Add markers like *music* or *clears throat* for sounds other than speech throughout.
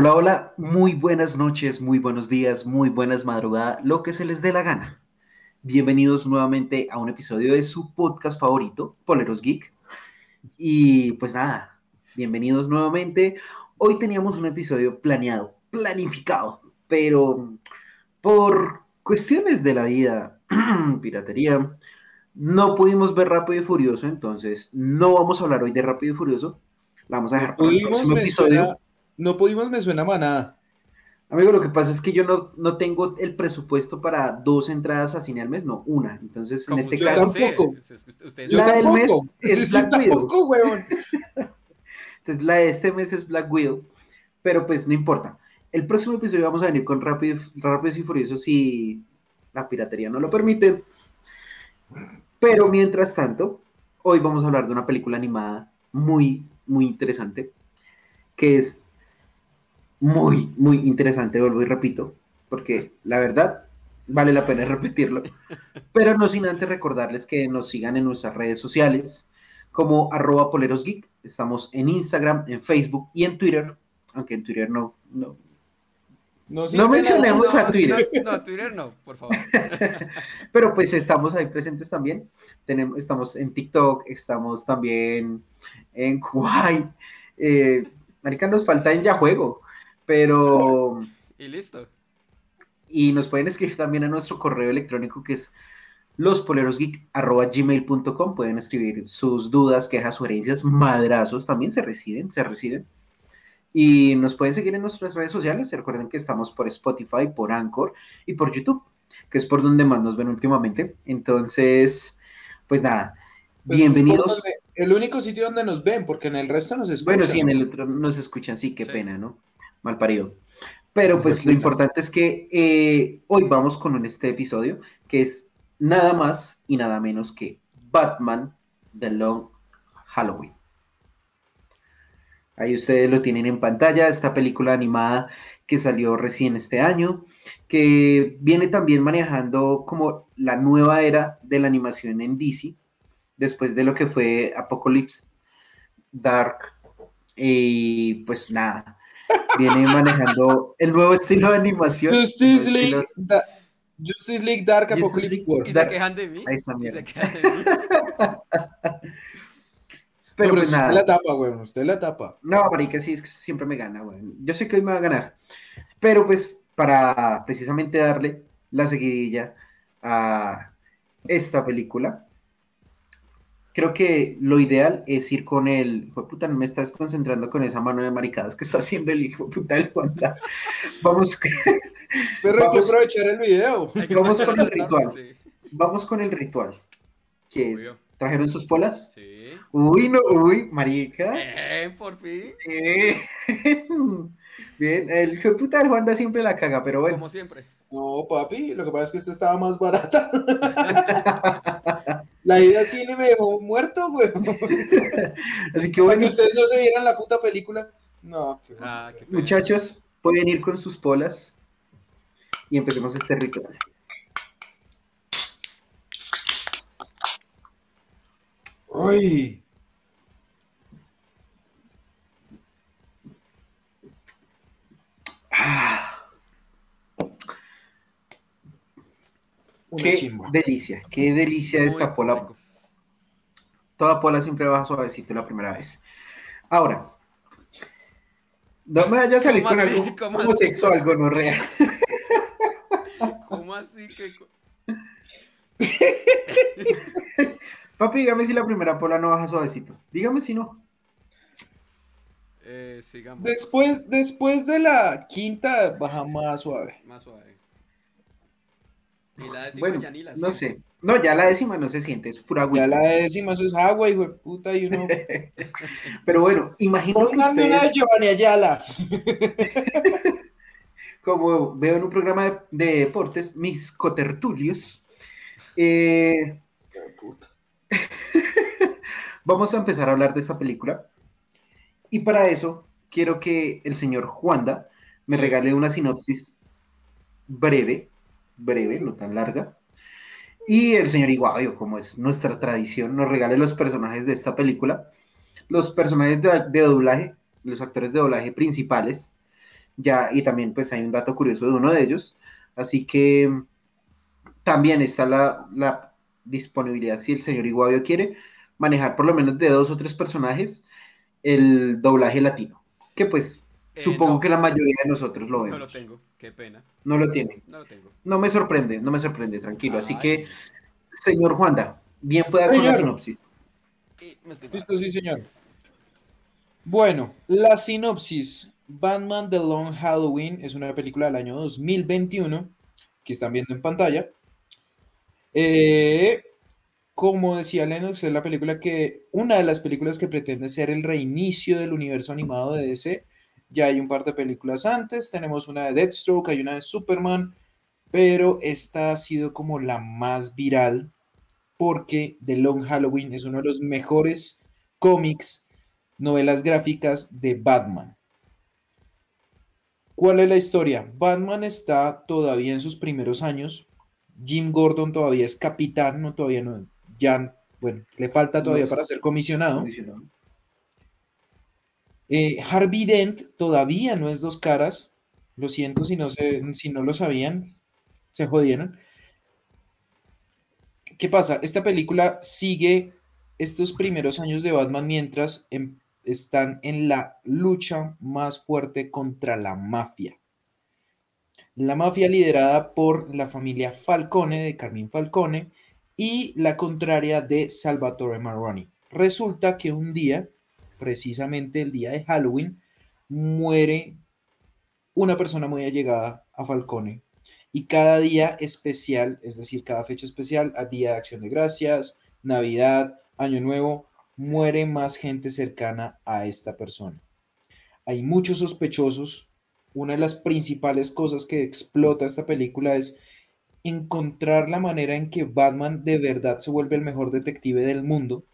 Hola, hola, muy buenas noches, muy buenos días, muy buenas madrugadas, lo que se les dé la gana. Bienvenidos nuevamente a un episodio de su podcast favorito, Poleros Geek. Y pues nada, bienvenidos nuevamente. Hoy teníamos un episodio planeado, planificado, pero por cuestiones de la vida, *clears throat* piratería, no pudimos ver Rápido y Furioso, entonces no vamos a hablar hoy de Rápido y Furioso. Vamos a dejar para el próximo episodio. No pudimos, me suena manada. Amigo, lo que pasa es que yo no, no tengo el presupuesto para dos entradas a cine al mes, no, una. Entonces, en este caso. Tampoco. la del mes *laughs* es Black Widow. Entonces, la de este mes es Black Widow. Pero pues no importa. El próximo episodio vamos a venir con Rápido, Rápidos y Furiosos si la piratería no lo permite. Pero mientras tanto, hoy vamos a hablar de una película animada muy, muy interesante, que es muy, muy interesante, vuelvo y repito, porque la verdad vale la pena *laughs* repetirlo, pero no sin antes recordarles que nos sigan en nuestras redes sociales como arroba polerosgeek, estamos en Instagram, en Facebook y en Twitter, aunque en Twitter no, no, no, mencionemos a Twitter. No, no, Twitter no, por favor. *laughs* Pero pues estamos ahí presentes también. Tenemos, estamos en TikTok, estamos también en Kuwait. Eh, Marica, nos falta en Ya Juego. Pero. Y listo. Y nos pueden escribir también a nuestro correo electrónico que es lospolerosgeek.gmail.com. Pueden escribir sus dudas, quejas, sugerencias, madrazos. También se reciben, se reciben. Y nos pueden seguir en nuestras redes sociales. Recuerden que estamos por Spotify, por Anchor y por YouTube, que es por donde más nos ven últimamente. Entonces, pues nada, pues bienvenidos. el único sitio donde nos ven, porque en el resto nos escuchan. Bueno, sí, en el otro nos escuchan, sí, qué pena, ¿no? Mal parido. Pero pues lo importante es que eh, hoy vamos con este episodio que es nada más y nada menos que Batman The Long Halloween. Ahí ustedes lo tienen en pantalla, esta película animada que salió recién este año, que viene también manejando como la nueva era de la animación en DC, después de lo que fue Apocalypse Dark. Y pues nada, viene manejando el nuevo estilo de animación. Justice League, Justice League Dark Apocalypse War. ¿Y se quejan de mí? Ahí de mí. *laughs* Pero, pues nada. Usted la tapa, güey. Usted la tapa. No, marica, sí, es que siempre me gana, güey. Yo sé que hoy me va a ganar. Pero pues, para precisamente darle la seguidilla a esta película, creo que lo ideal es ir con el, hijo puta, no me estás concentrando con esa mano de maricadas que está haciendo el hijo puta del Wanda. *laughs* Vamos. *laughs* Pero hay que aprovechar el video. *laughs* Vamos con el ritual. Vamos con el ritual. ¿Qué es? ¿Trajeron sus polas? Sí. Uy, no, uy, marica. Eh, por fin. Bien, el hijo puta del Wanda siempre la caga, pero bueno. Como siempre. No, papi, lo que pasa es que esta estaba más barata. La idea cine me dejó muerto, güey. *laughs* Así que bueno. que ustedes no se vieran la puta película. No, ah, Muchachos, pueden ir con sus polas y empecemos este ritual. ¡Uy! Qué delicia, qué delicia esta pola. Toda pola siempre baja suavecito la primera vez. Ahora, no me vaya a salir con algo como sexo, algo no real. ¿Cómo así que.? Papi, dígame si la primera pola no baja suavecito. Dígame si no. Eh, sigamos. Después, después de la quinta baja más suave. Más suave. Y la décima bueno, ya ni la No sé. No, ya la décima no se siente, es pura agua. Ya la décima eso es agua, hijo de puta, y uno. *laughs* Pero bueno, imagínate. Pónganme ustedes... una Giovanni Ayala. *laughs* Como veo en un programa de, de deportes, mis cotertulios. Eh... puta. *laughs* Vamos a empezar a hablar de esta película. Y para eso, quiero que el señor Juanda me regale una sinopsis breve breve, no tan larga. Y el señor Iguayo, como es nuestra tradición, nos regale los personajes de esta película, los personajes de, doblaje, los actores de doblaje principales, Ya, y también pues hay un dato curioso de uno de ellos. Así que también está la, la disponibilidad, si el señor Iguavio quiere, manejar por lo menos de dos o tres personajes el doblaje latino. Que pues Eh, supongo no. que la mayoría de nosotros lo No vemos. lo tengo, qué pena. No lo tiene. No lo tengo. No me sorprende, no me sorprende, tranquilo. Así que, señor Juanda, bien pueda con la Señor. sinopsis. Y me estoy Listo, sí, señor. Bueno, la sinopsis. Batman The Long Halloween es una película del año 2021 que están viendo en pantalla. Eh, como decía Lennox, es la película que, una de las películas que pretende ser el reinicio del universo animado de DC. Ya hay un par de películas antes, tenemos una de Deathstroke, hay una de Superman, pero esta ha sido como la más viral porque The Long Halloween es uno de los mejores cómics, novelas gráficas de Batman. ¿Cuál es la historia? Batman está todavía en sus primeros años. Jim Gordon todavía es capitán, no todavía no, ya, bueno, le falta todavía No para ser comisionado. Eh, Harvey Dent todavía no es dos caras. Lo siento si no, si no lo sabían. Se jodieron. ¿Qué pasa? Esta película sigue estos primeros años de Batman mientras em- están en la lucha más fuerte contra la mafia. La mafia liderada por la familia Falcone de Carmine Falcone y la contraria de Salvatore Marroni. Resulta que un día, precisamente el día de Halloween, muere una persona muy allegada a Falcone. Y cada día especial, es decir, cada fecha especial, a Día de Acción de Gracias, Navidad, Año Nuevo, muere más gente cercana a esta persona. Hay muchos sospechosos. Una de las principales cosas que explota esta película es encontrar la manera en que Batman de verdad se vuelve el mejor detective del mundo.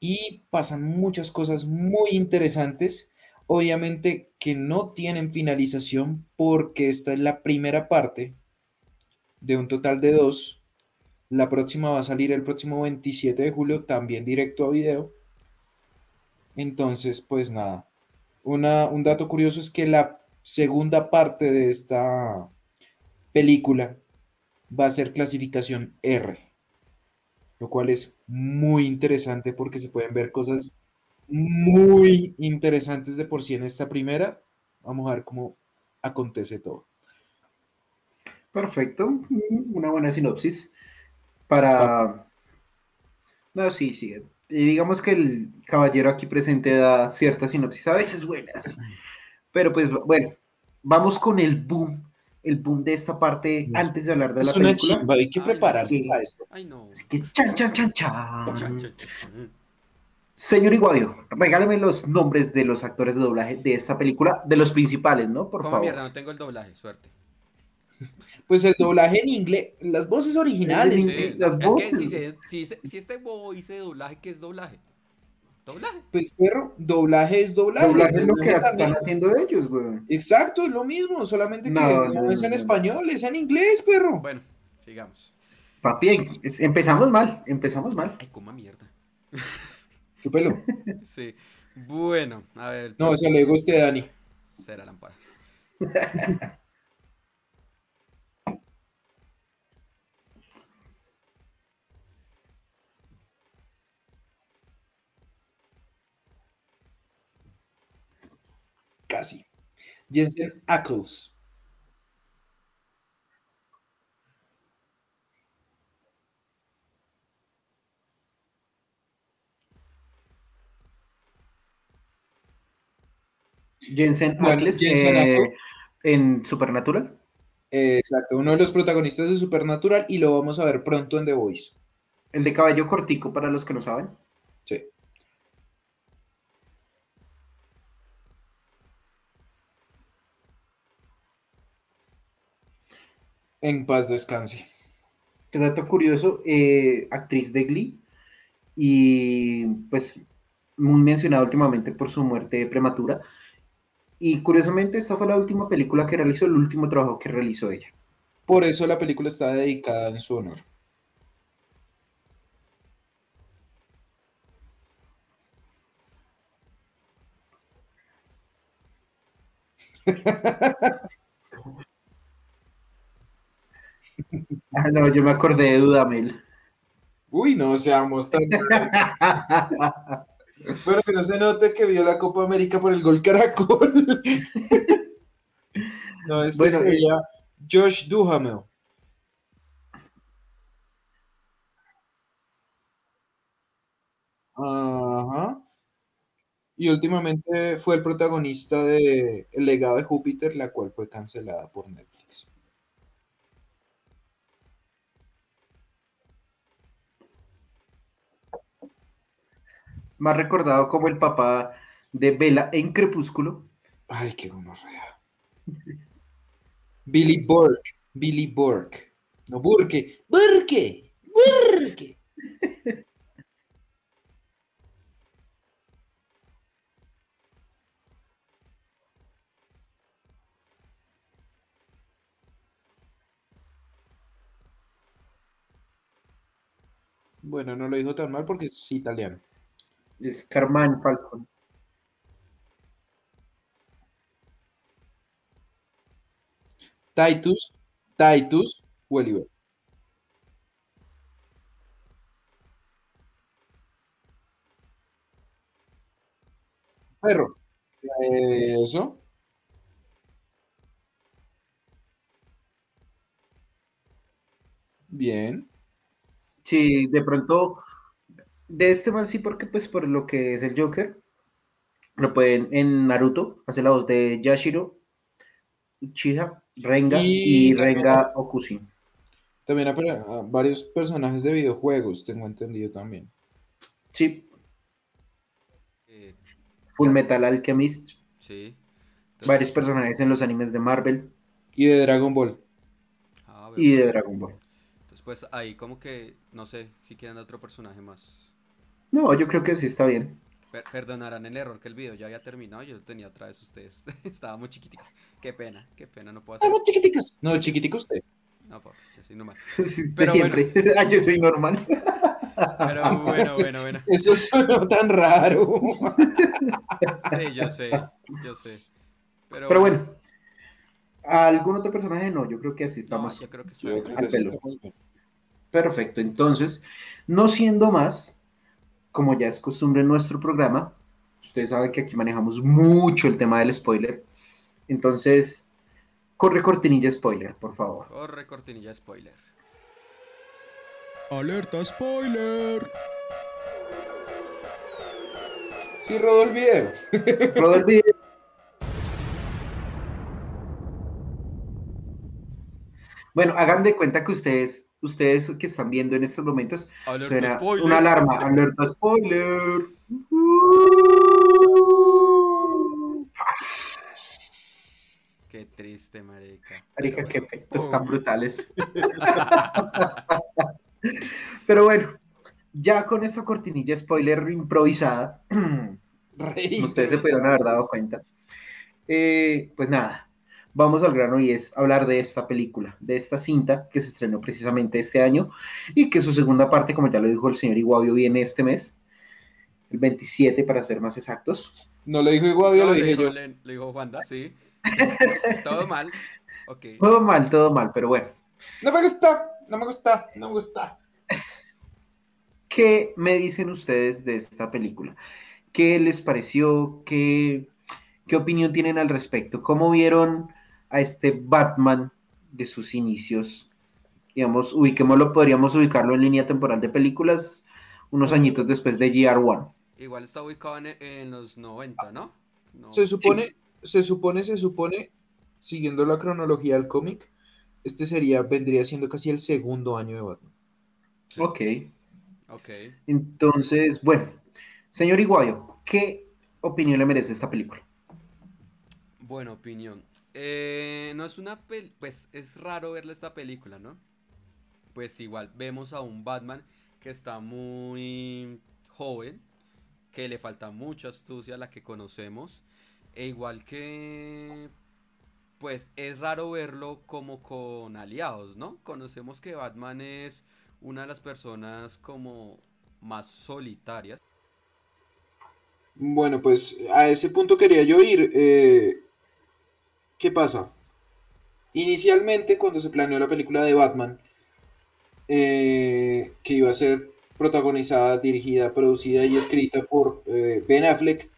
Y pasan muchas cosas muy interesantes, obviamente que no tienen finalización porque esta es la primera parte de un total de dos. La próxima va a salir el próximo 27 de julio, también directo a video. Entonces, pues nada. Una- un dato curioso es que la segunda parte de esta película va a ser clasificación R, lo cual es muy interesante porque se pueden ver cosas muy interesantes de por sí en esta primera. Vamos a ver cómo acontece todo. Perfecto, una buena sinopsis para... No, sí, sí. Y digamos que el caballero aquí presente da ciertas sinopsis, a veces buenas. Pero pues bueno, vamos con el boom, el boom de esta parte antes de hablar de la es una película. chimba, hay que Ay, prepararse sí. para esto. Ay, no. Así que chan, chan, chan, chan. Chan, chan, chan, chan. Señor Iguadio, regáleme los nombres de los actores de doblaje de esta película, de los principales, ¿no? Por ¿Cómo favor. mierda? No tengo el doblaje, suerte. *laughs* Pues el doblaje en inglés, las voces originales. Sí, Sí, las es voces. que si, se- si, se- si este bobo dice doblaje, ¿qué es doblaje? ¿Doblaje? Pues perro, doblaje es doblaje. Doblaje es lo que están también- haciendo ellos, güey. Exacto, es lo mismo, solamente que No, no, no, es en no. español, es en inglés, perro. Bueno, sigamos. Papi, es- empezamos mal, empezamos mal. Ay, coma mierda. *laughs* Chúpelo. *laughs* Sí. Bueno, a ver. No, eso le guste a Dani. Será lámpara. *laughs* Casi. Jensen Ackles. Jensen Bueno, Ackles Jensen eh, Ackles. en Supernatural. Exacto, uno de los protagonistas de Supernatural y lo vamos a ver pronto en The Voice. El de caballo cortico, para los que no saben. En paz descanse. Qué dato curioso, eh, actriz de Glee y pues muy mencionada últimamente por su muerte prematura. Y curiosamente esta fue la última película que realizó, el último trabajo que realizó ella. Por eso la película está dedicada en su honor. *laughs* Ah, no, yo me acordé de Dudamel. Uy, no seamos tan. *laughs* Bueno, que no se note que vio la Copa América por el gol Caracol. *laughs* no, este Bueno, sería Josh Duhamel. Ajá. Y últimamente fue el protagonista de El legado de Júpiter, la cual fue cancelada por Netflix. Más recordado como el papá de Bella en Crepúsculo. Ay, qué gonorrea. Billy Burke. Billy Burke. No, Burke. Burke. Burke. Bueno, no lo dijo tan mal porque es italiano. Es Carmine Falcon. Titus. Titus Welliver. Perro. Eso. Bien. Sí, de pronto, de este man sí, porque pues por lo que es el Joker, lo pueden en Naruto, hace la voz de Yashiro, Uchiha, Renga Y Renga Okushi. También hay para- a varios personajes de videojuegos, tengo entendido también. Sí, Eh, Full Metal Alchemist, sí. Entonces- varios personajes en los animes de Marvel Y de Dragon Ball. Ah, y de. Dragon Ball. Entonces, pues ahí como que, no sé, si quieren otro personaje más. No, yo creo que sí está bien. Per- perdonarán el error que el video ya había terminado. Yo lo tenía otra vez ustedes. *laughs* Estábamos chiquiticos. Qué pena, qué pena, no puedo hacer. Estamos chiquiticos. No, chiquitico usted. No, papi, yo soy normal. *laughs* De Pero siempre. Ah, *laughs* yo soy normal. Pero bueno, bueno, bueno. Eso sonó tan raro. Sí, yo sé, yo sé. Pero, Pero bueno, ¿algún otro personaje? No, yo creo que así no, estamos. yo creo que está Yo creo que. Perfecto, entonces, no siendo más, como ya es costumbre en nuestro programa, ustedes saben que aquí manejamos mucho el tema del spoiler, entonces, corre cortinilla spoiler, por favor. Corre cortinilla spoiler. Alerta spoiler. Sí, rodó el video. El video. Bueno, hagan de cuenta que ustedes, ustedes que están viendo en estos momentos, Alerta suena spoiler. una alarma, alerta spoiler. Qué triste, marica. Marica, Pero qué bueno. efectos tan brutales. *laughs* Pero bueno, ya con esta cortinilla spoiler improvisada, Rey, ustedes se pudieron haber dado cuenta. Eh, pues nada, vamos al grano y es hablar de esta película, de esta cinta que se estrenó precisamente este año y que su segunda parte, como ya lo dijo el señor Iguavio, viene este mes, el 27 para ser más exactos. No lo dijo Iguavio, No, lo dije dijo, yo. le, le dijo Juanda, sí. *laughs* Todo mal. Todo mal, todo mal, pero bueno. No me gusta, no me gusta, no me gusta. ¿Qué me dicen ustedes de esta película? ¿Qué les pareció? ¿Qué, qué opinión tienen al respecto? ¿Cómo vieron a este Batman de sus inicios? Digamos, ubiquémoslo, podríamos ubicarlo en línea temporal de películas unos añitos después de GR1. Igual está ubicado en, en los 90, ¿no? No. Se supone, se supone, se supone, siguiendo la cronología del cómic, este sería, vendría siendo casi el segundo año de Batman. Sí. Ok, Ok. entonces, bueno, señor Iguayo, ¿qué opinión le merece esta película? Buena opinión. Eh, no es una pel... Pues es raro verle esta película, ¿no? Pues igual vemos a un Batman que está muy joven, que le falta mucha astucia a la que conocemos, e igual que... Pues es raro verlo como con aliados, ¿no? Conocemos que Batman es una de las personas como más solitarias. Bueno, pues a ese punto quería yo ir. eh, ¿qué pasa? Inicialmente, cuando se planeó la película de Batman, eh, que iba a ser protagonizada, dirigida, producida y escrita por eh, Ben Affleck,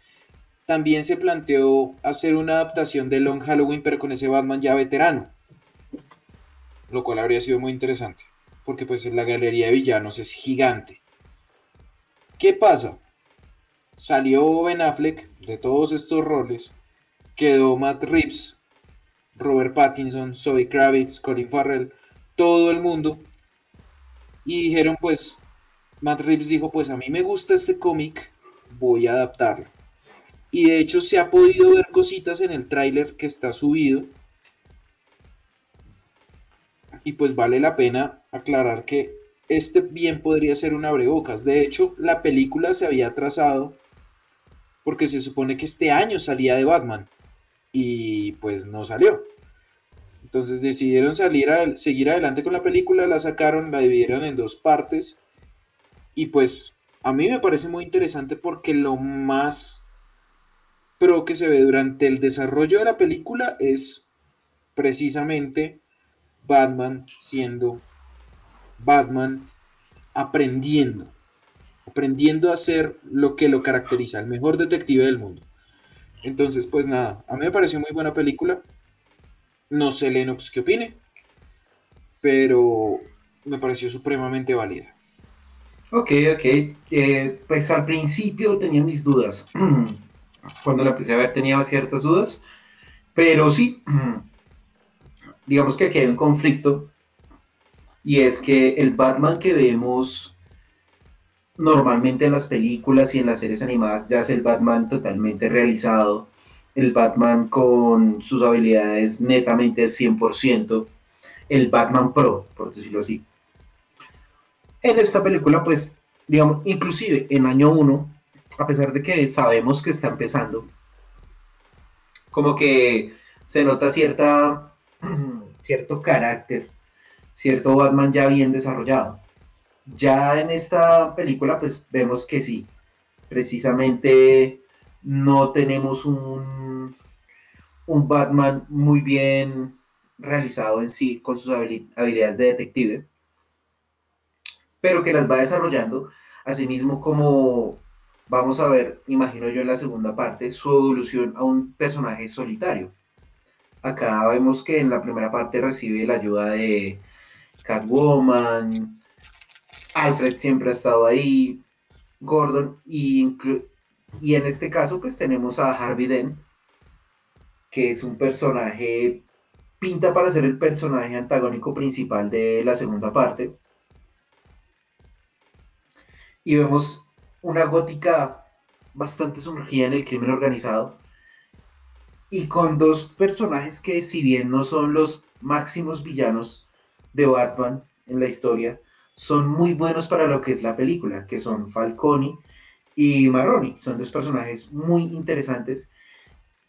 también se planteó hacer una adaptación de Long Halloween, pero con ese Batman ya veterano, lo cual habría sido muy interesante, porque pues la galería de villanos es gigante. ¿Qué pasa? Salió Ben Affleck de todos estos roles, quedó Matt Reeves, Robert Pattinson, Zoe Kravitz, Colin Farrell, todo el mundo, y dijeron pues, Matt Reeves dijo pues a mí me gusta este cómic, voy a adaptarlo. Y de hecho se ha podido ver cositas en el tráiler que está subido. Y pues vale la pena aclarar que este bien podría ser un abrebocas. De hecho, la película se había trazado porque se supone que este año salía de Batman y pues no salió. Entonces decidieron salir a, seguir adelante con la película, la sacaron, la dividieron en dos partes y pues a mí me parece muy interesante porque lo más pro que se ve durante el desarrollo de la película es precisamente Batman siendo Batman aprendiendo, aprendiendo a hacer lo que lo caracteriza, el mejor detective del mundo. Entonces, pues nada, a mí me pareció muy buena película. No sé Lennox qué opine, pero me pareció supremamente válida. Ok, ok. Eh, pues al principio tenía mis dudas. *clears throat* Cuando la empecé a ver tenía ciertas dudas, pero sí, *clears throat* digamos que aquí hay un conflicto y es que el Batman que vemos normalmente en las películas y en las series animadas ya es el Batman totalmente realizado, el Batman con sus habilidades netamente del 100%, el Batman Pro, por decirlo así. En esta película, pues, digamos, inclusive en año 1, a pesar de que sabemos que está empezando, como que se nota cierta, *clears throat* cierto carácter, cierto Batman ya bien desarrollado. Ya en esta película, pues vemos que sí, precisamente no tenemos un, un Batman muy bien realizado en sí con sus habilidades de detective, pero que las va desarrollando, asimismo como vamos a ver, imagino yo en la segunda parte, su evolución a un personaje solitario. Acá vemos que en la primera parte recibe la ayuda de Catwoman, Alfred siempre ha estado ahí, Gordon, y, en este caso pues tenemos a Harvey Dent, que es un personaje, pinta para ser el personaje antagónico principal de la segunda parte. Y vemos una gótica bastante sumergida en el crimen organizado y con dos personajes que si bien no son los máximos villanos de Batman en la historia, son muy buenos para lo que es la película, que son Falcone y Marroni. Son dos personajes muy interesantes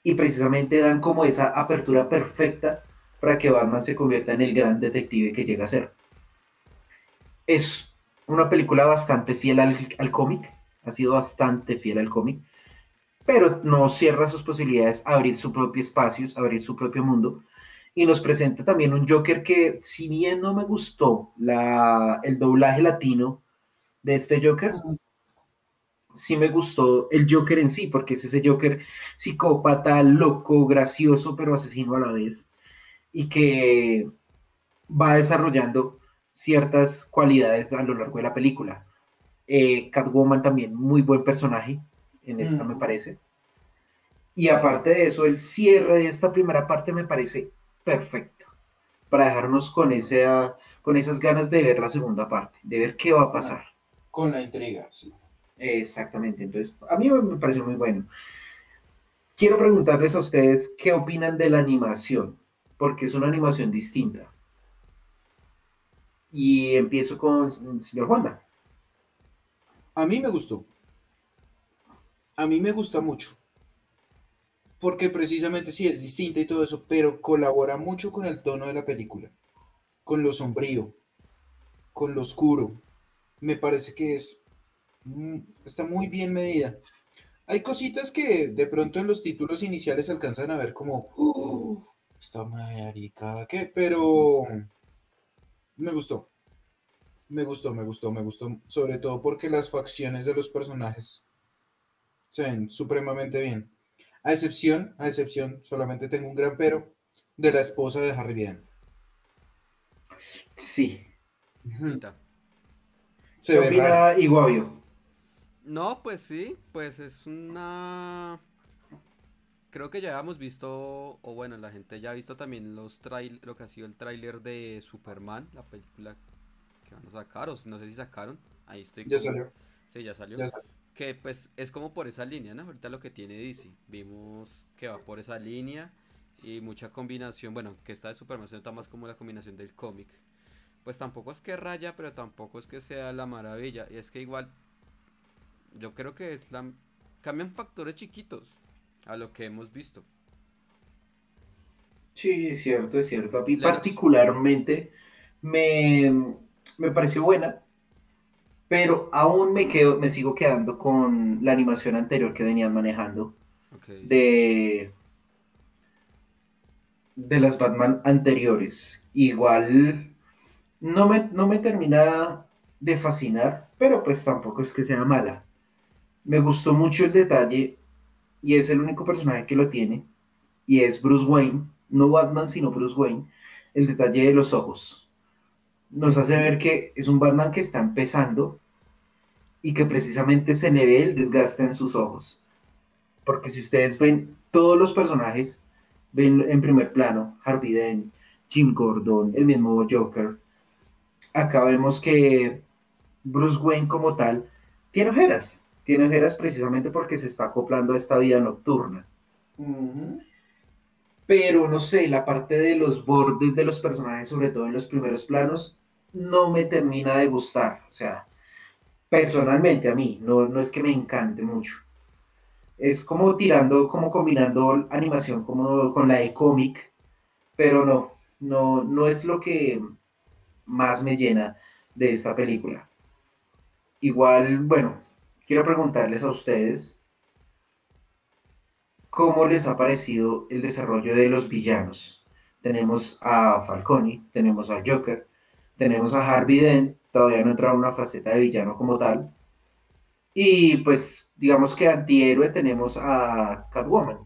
y precisamente dan como esa apertura perfecta para que Batman se convierta en el gran detective que llega a ser. Es una película bastante fiel al, cómic, ha sido bastante fiel al cómic, pero no cierra sus posibilidades a abrir su propio espacio, abrir su propio mundo, y nos presenta también un Joker que, si bien no me gustó la, el doblaje latino de este Joker, sí me gustó el Joker en sí, porque es ese Joker psicópata, loco, gracioso, pero asesino a la vez, y que va desarrollando ciertas cualidades a lo largo de la película. Eh, Catwoman también, muy buen personaje en esta, me parece. Y aparte de eso, el cierre de esta primera parte me parece perfecto para dejarnos con, esa, con esas ganas de ver la segunda parte, de ver qué va a pasar. Con la intriga, sí. Exactamente, entonces a mí me pareció muy bueno. Quiero preguntarles a ustedes qué opinan de la animación, porque es una animación distinta. Y empiezo con el señor Juanda. A mí me gustó. A mí me gusta mucho porque precisamente sí es distinta y todo eso, pero colabora mucho con el tono de la película, con lo sombrío, con lo oscuro. Me parece que es mm, está muy bien medida. Hay cositas que de pronto en los títulos iniciales alcanzan a ver como, Está marica, ¿qué? Pero me gustó. Me gustó, me gustó, me gustó. Sobre todo porque las facciones de los personajes se ven supremamente bien. A excepción, a excepción, solamente tengo un gran pero de la esposa de Harry Dent. Sí. Se ¿Qué ve opina Iguavio? No, pues sí, pues es una... Creo que ya habíamos visto, o bueno, la gente ya ha visto también los trail, lo que ha sido el tráiler de Superman, la película que van a sacar, o no sé si sacaron. Ahí estoy. Ya salió. Sí, ya salió. ya salió. Que pues es como por esa línea, ¿no? Ahorita lo que tiene DC. Vimos que va por esa línea y mucha combinación. Bueno, que esta de Superman se nota más como la combinación del cómic. Pues tampoco es que raya, pero tampoco es que sea la maravilla. Y es que igual, yo creo que es la- cambian factores chiquitos a lo que hemos visto. Sí, es cierto, es cierto. A mí particularmente me, me pareció buena, pero aún me quedo, me sigo quedando con la animación anterior que venían manejando de, de las Batman anteriores. Igual no me, no me termina de fascinar, pero pues tampoco es que sea mala. Me gustó mucho el detalle y es el único personaje que lo tiene y es Bruce Wayne, no Batman sino Bruce Wayne, el detalle de los ojos. Nos hace ver que es un Batman que está empezando y que precisamente se le ve el desgaste en sus ojos. Porque si ustedes ven todos los personajes, ven en primer plano Harvey Dent, Jim Gordon, el mismo Joker. Acá vemos que Bruce Wayne como tal tiene ojeras. Tiene ojeras precisamente porque se está acoplando a esta vida nocturna. Pero no sé, la parte de los bordes de los personajes, sobre todo en los primeros planos, no me termina de gustar. O sea, personalmente a mí, no, no es que me encante mucho. Es como tirando, como combinando animación como con la de cómic, pero no, no, no es lo que más me llena de esta película. Igual, bueno, quiero preguntarles a ustedes cómo les ha parecido el desarrollo de los villanos. Tenemos a Falcone, tenemos a Joker, tenemos a Harvey Dent, todavía no entra en una faceta de villano como tal. Y pues, digamos que antihéroe tenemos a Catwoman.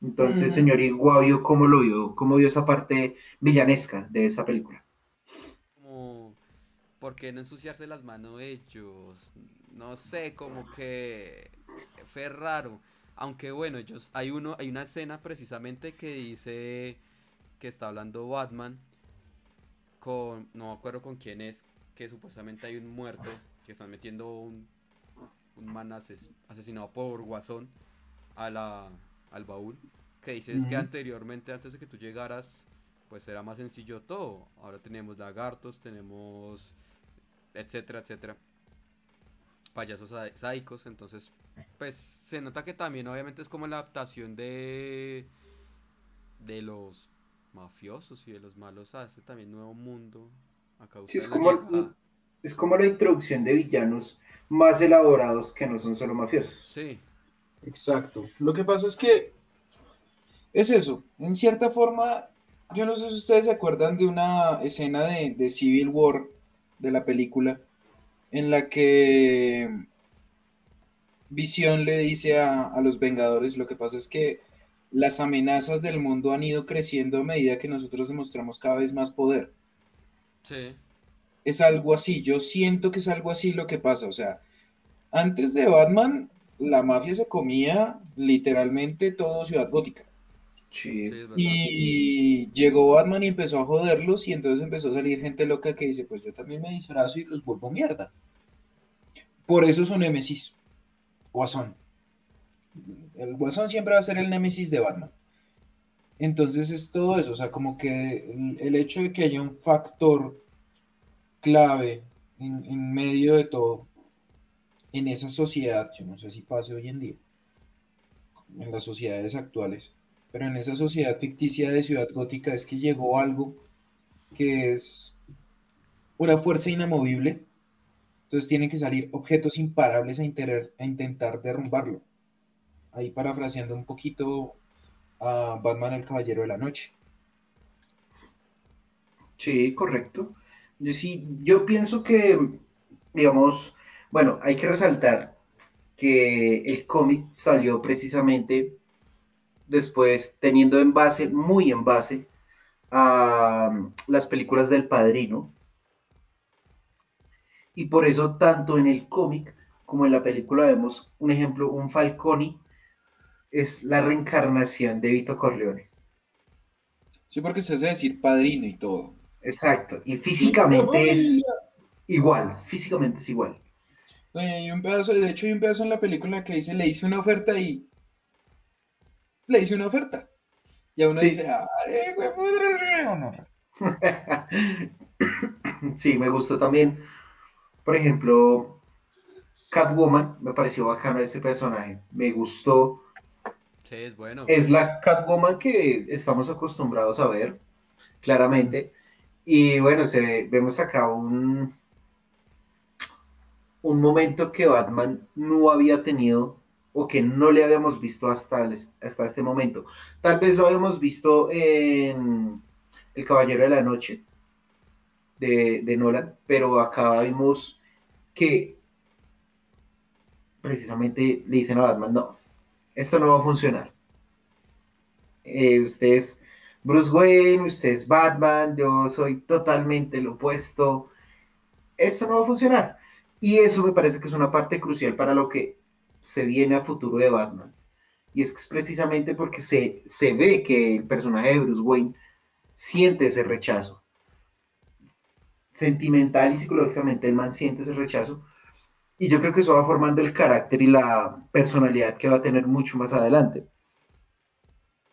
Entonces, señor Iguavio, ¿cómo lo vio? ¿Cómo vio esa parte villanesca de esa película? Como, ¿por qué no ensuciarse las manos ellos? No sé, como que fue raro. Aunque bueno, ellos, hay uno, hay una escena precisamente que dice que está hablando Batman con, no me acuerdo con quién es, que supuestamente hay un muerto, que están metiendo un, un man ases- asesinado por Guasón a la, al baúl. Que dice es que anteriormente, antes de que tú llegaras, pues era más sencillo todo. Ahora tenemos lagartos, tenemos etcétera, etcétera. Payasos sá- sádicos, entonces pues se nota que también obviamente es como la adaptación de de los mafiosos y de los malos a este también nuevo mundo a causa Sí, es de la como, llegada. es como la introducción de villanos más elaborados que no son solo mafiosos. Sí, Exacto. Lo que pasa es que es eso. En cierta forma, yo no sé si ustedes se acuerdan de una escena de, de Civil War de la película en la que Visión le dice a, a los Vengadores, lo que pasa es que las amenazas del mundo han ido creciendo a medida que nosotros demostramos cada vez más poder. sí, Es algo así, yo siento que es algo así lo que pasa, o sea, antes de Batman, la mafia se comía literalmente todo Ciudad Gótica. Sí. Y llegó Batman y empezó a joderlos y entonces empezó a salir gente loca que dice, pues yo también me disfrazo y los vuelvo mierda. Por eso su némesis, Guasón. El Guasón siempre va a ser el némesis de Batman. Entonces es todo eso, o sea, como que el, el hecho de que haya un factor clave en, en medio de todo en esa sociedad, yo no sé si pase hoy en día, en las sociedades actuales, pero en esa sociedad ficticia de Ciudad Gótica es que llegó algo que es una fuerza inamovible, entonces tienen que salir objetos imparables a, intentar derrumbarlo. Ahí parafraseando un poquito a Batman el Caballero de la Noche. Sí, correcto. Yo sí, yo pienso que, digamos, bueno, hay que resaltar que el cómic salió precisamente después teniendo en base, muy en base, a las películas del Padrino. Y por eso tanto en el cómic como en la película vemos un ejemplo, un Falconi es la reencarnación de Vito Corleone. Sí, porque se hace decir padrino y todo. Exacto. Y físicamente es igual, físicamente es igual. No, y hay un pedazo, de hecho hay un pedazo en la película que dice, le hice una oferta y le hice una oferta. Y a uno Sí. dice, ay, güey. *laughs* Sí, me gustó también. Por ejemplo, Catwoman, me pareció bacano ese personaje. Me gustó. Sí, es bueno. Es la Catwoman que estamos acostumbrados a ver, claramente. Y bueno, se ve- vemos acá un, un momento que Batman no había tenido o que no le habíamos visto hasta, el- hasta este momento. Tal vez lo habíamos visto en El Caballero de la Noche de, de Nolan, pero acá vimos que precisamente le dicen a Batman, no, esto no va a funcionar. Eh, usted es Bruce Wayne, usted es Batman, yo soy totalmente lo opuesto. Esto no va a funcionar. Y eso me parece que es una parte crucial para lo que se viene a futuro de Batman. Y es que es precisamente porque se, se ve que el personaje de Bruce Wayne siente ese rechazo. Sentimental y psicológicamente el man siente ese rechazo. Y yo creo que eso va formando el carácter y la personalidad que va a tener mucho más adelante.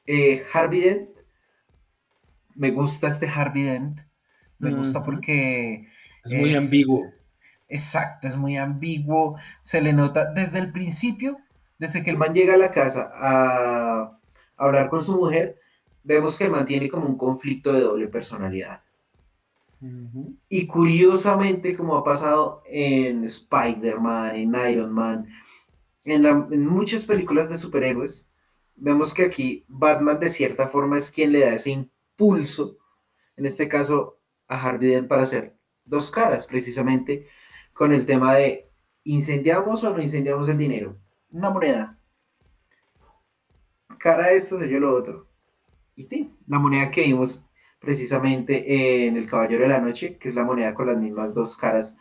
Eh, Harvey Dent, me gusta este Harvey Dent. Me gusta porque Es muy ambiguo. Exacto, es muy ambiguo. Se le nota desde el principio, desde que el man llega a la casa a, a hablar con su mujer, vemos que el man tiene como un conflicto de doble personalidad. Y curiosamente, como ha pasado en Spider-Man, en Iron Man, en, muchas películas de superhéroes, vemos que aquí Batman de cierta forma es quien le da ese impulso, en este caso a Harvey Dent para hacer dos caras, precisamente con el tema de incendiamos o no incendiamos el dinero. Una moneda. Cara esto, sello lo otro. Y tin, la moneda que vimos precisamente en El Caballero de la Noche, que es la moneda con las mismas dos caras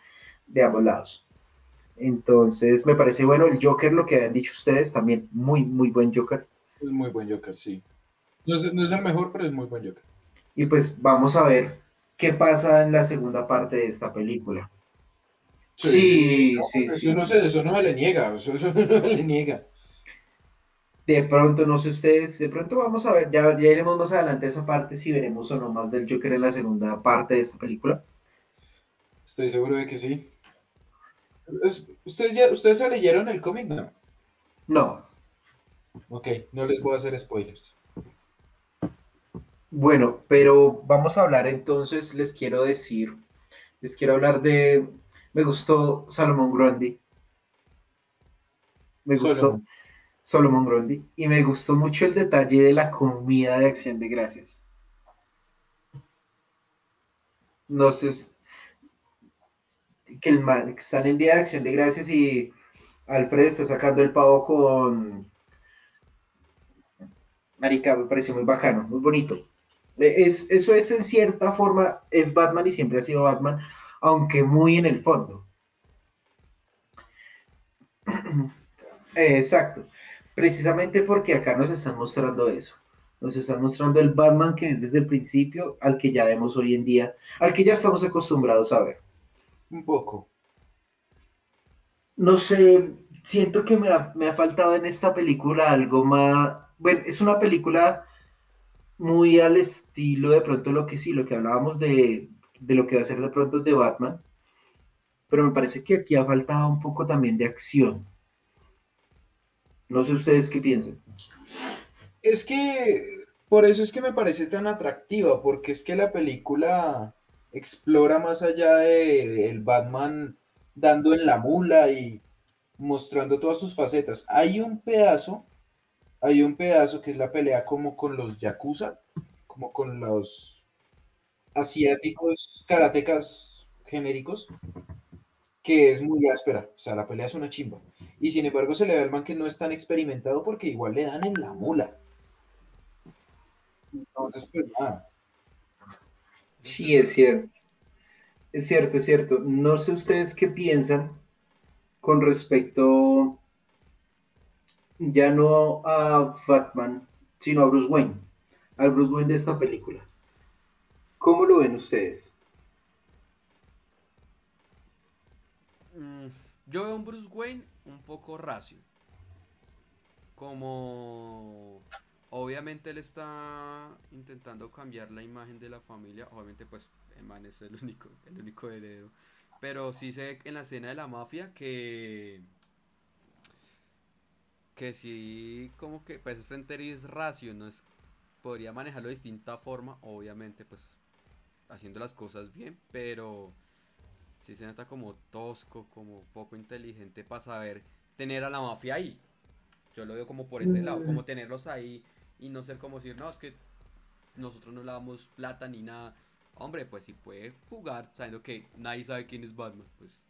de ambos lados. Entonces, me parece bueno el Joker, lo que habían dicho ustedes, también muy, muy buen Joker. Es muy buen Joker, sí. No es, no es el mejor, pero es muy buen Joker. Y pues vamos a ver qué pasa en la segunda parte de esta película. Sí, sí, Eso, sí. no se, eso no se le niega, eso, eso *laughs* no se le niega. De pronto, no sé ustedes, de pronto vamos a ver, ya, ya iremos más adelante a esa parte si veremos o no más del Joker en la segunda parte de esta película. Estoy seguro de que sí. Es- ¿Ustedes, ya, ¿Ustedes se leyeron el cómic? No. No. Ok, no les voy a hacer spoilers. Bueno, pero vamos a hablar entonces, les quiero decir, les quiero hablar de, me gustó Salomón Grundy. Me gustó Solomon. Solomon Grundy. Y me gustó mucho el detalle de la comida de acción de gracias. No sé, que el que están en día de acción de gracias y Alfred está sacando el pavo con... Marica, me pareció muy bacano, muy bonito. Eh, Es, eso es en cierta forma, es Batman y siempre ha sido Batman, aunque muy en el fondo. *clears throat* Exacto. Precisamente porque acá nos están mostrando eso. Nos están mostrando el Batman que es desde el principio, al que ya vemos hoy en día, al que ya estamos acostumbrados a ver. Un poco. No sé, siento que me ha, me ha faltado en esta película algo más. Bueno, es una película muy al estilo de pronto lo que sí, lo que hablábamos de, de lo que va a ser de pronto de Batman. Pero me parece que aquí ha faltado un poco también de acción. No sé ustedes qué piensan. Es que por eso es que me parece tan atractiva, porque es que la película explora más allá de el Batman dando en la mula y mostrando todas sus facetas. Hay un pedazo, hay un pedazo que es la pelea como con los Yakuza, como con los asiáticos karatecas genéricos que es muy áspera, o sea, la pelea es una chimba. Y sin embargo se le ve al man que no es tan experimentado porque igual le dan en la mula. Entonces, pues nada. Sí, es cierto. Es cierto, es cierto. No sé ustedes qué piensan con respecto ya no a Batman, sino a Bruce Wayne, al Bruce Wayne de esta película. ¿Cómo lo ven ustedes? Mm, yo veo un Bruce Wayne un poco racio. Como obviamente él está intentando cambiar la imagen de la familia. Obviamente, pues, el man es el único, el único heredero. Pero sí sé en la escena de la mafia que. Que sí, como que, pues, Frente es racio, no es. Podría manejarlo de distinta forma, obviamente, pues, haciendo las cosas bien, pero sí se nota como tosco, como poco inteligente para saber tener a la mafia ahí. Yo lo veo como por ese lado, como tenerlos ahí y no ser como decir, no, es que nosotros no le damos plata ni nada. Hombre, pues si puede jugar sabiendo que nadie sabe quién es Batman, pues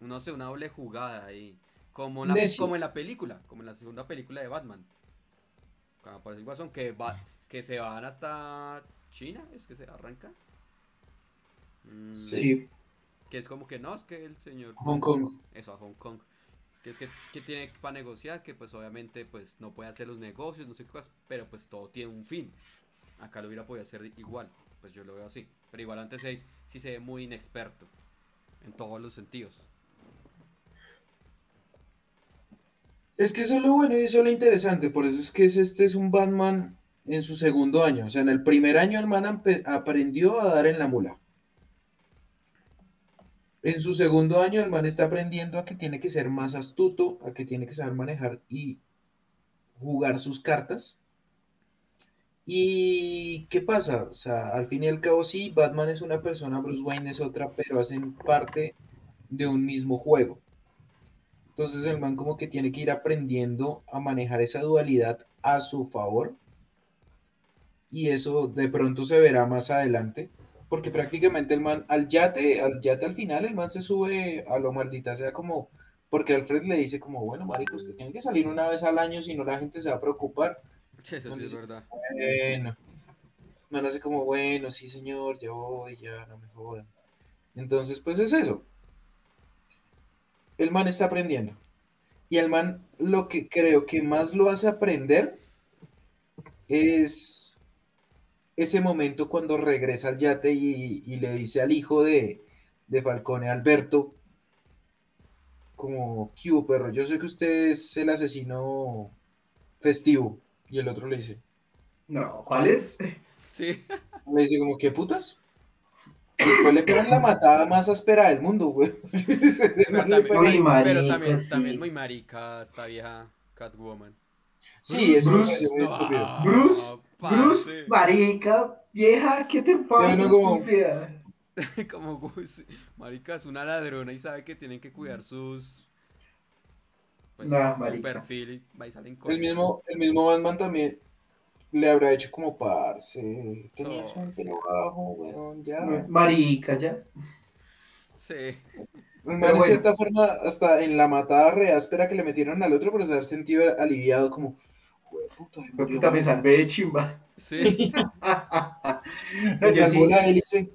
no sé, una doble jugada ahí. Como, la, como en la película, como en la segunda película de Batman. Cuando aparece el Guasón, que, va, que se van hasta China, es que se arranca. Mm. Sí. Que es como que no, es que el señor... Hong Kong. Eso, a Hong Kong. Que es que, que tiene para negociar, que pues obviamente pues no puede hacer los negocios, no sé qué cosas, pero pues todo tiene un fin. Acá lo hubiera podido hacer igual, pues yo lo veo así. Pero igual antes seis sí se ve muy inexperto en todos los sentidos. Es que eso es lo bueno y eso es lo interesante, por eso es que este es un Batman en su segundo año. O sea, en el primer año el man aprendió a dar en la mula. En su segundo año, el man está aprendiendo a que tiene que ser más astuto, a que tiene que saber manejar y jugar sus cartas. ¿Y qué pasa? O sea, al fin y al cabo sí, Batman es una persona, Bruce Wayne es otra, pero hacen parte de un mismo juego. Entonces el man como que tiene que ir aprendiendo a manejar esa dualidad a su favor. Y eso de pronto se verá más adelante porque prácticamente el man, al yate, al yate al final, el man se sube a lo maldita, sea como, porque Alfred le dice como, bueno, marico, usted tiene que salir una vez al año, si no la gente se va a preocupar. Sí, eso sí es verdad. Bueno, man hace como, bueno, sí señor, ya voy, ya, no me jodan. Entonces, pues es eso. El man está aprendiendo. Y el man lo que creo que más lo hace aprender es ese momento cuando regresa al yate y, le dice al hijo de, Falcone, Alberto, como, ¿qué perro? Yo sé que usted es el asesino festivo. Y el otro le dice, no, ¿cuál es? Sí. *laughs* Le dice como, ¿qué putas? Después le ponen la matada más áspera del mundo, güey. *laughs* pero también, también, muy marica esta vieja Catwoman. Sí, es Bruce, muy, Bruce, Bruce, marica, vieja, ¿qué te pasa? como... *laughs* como marica, es una ladrona y sabe que tienen que cuidar sus pues, su perfil y salen El mismo, el mismo Batman también le habrá hecho como parce. Tenías un pelo bajo, weón, ya. Marica, ya. Sí. de cierta forma, hasta en la matada reáspera que le metieron al otro, pero se ha sentido aliviado como puta, puta me salvé de chimba. Sí. me *laughs* *laughs* salvó la hélice.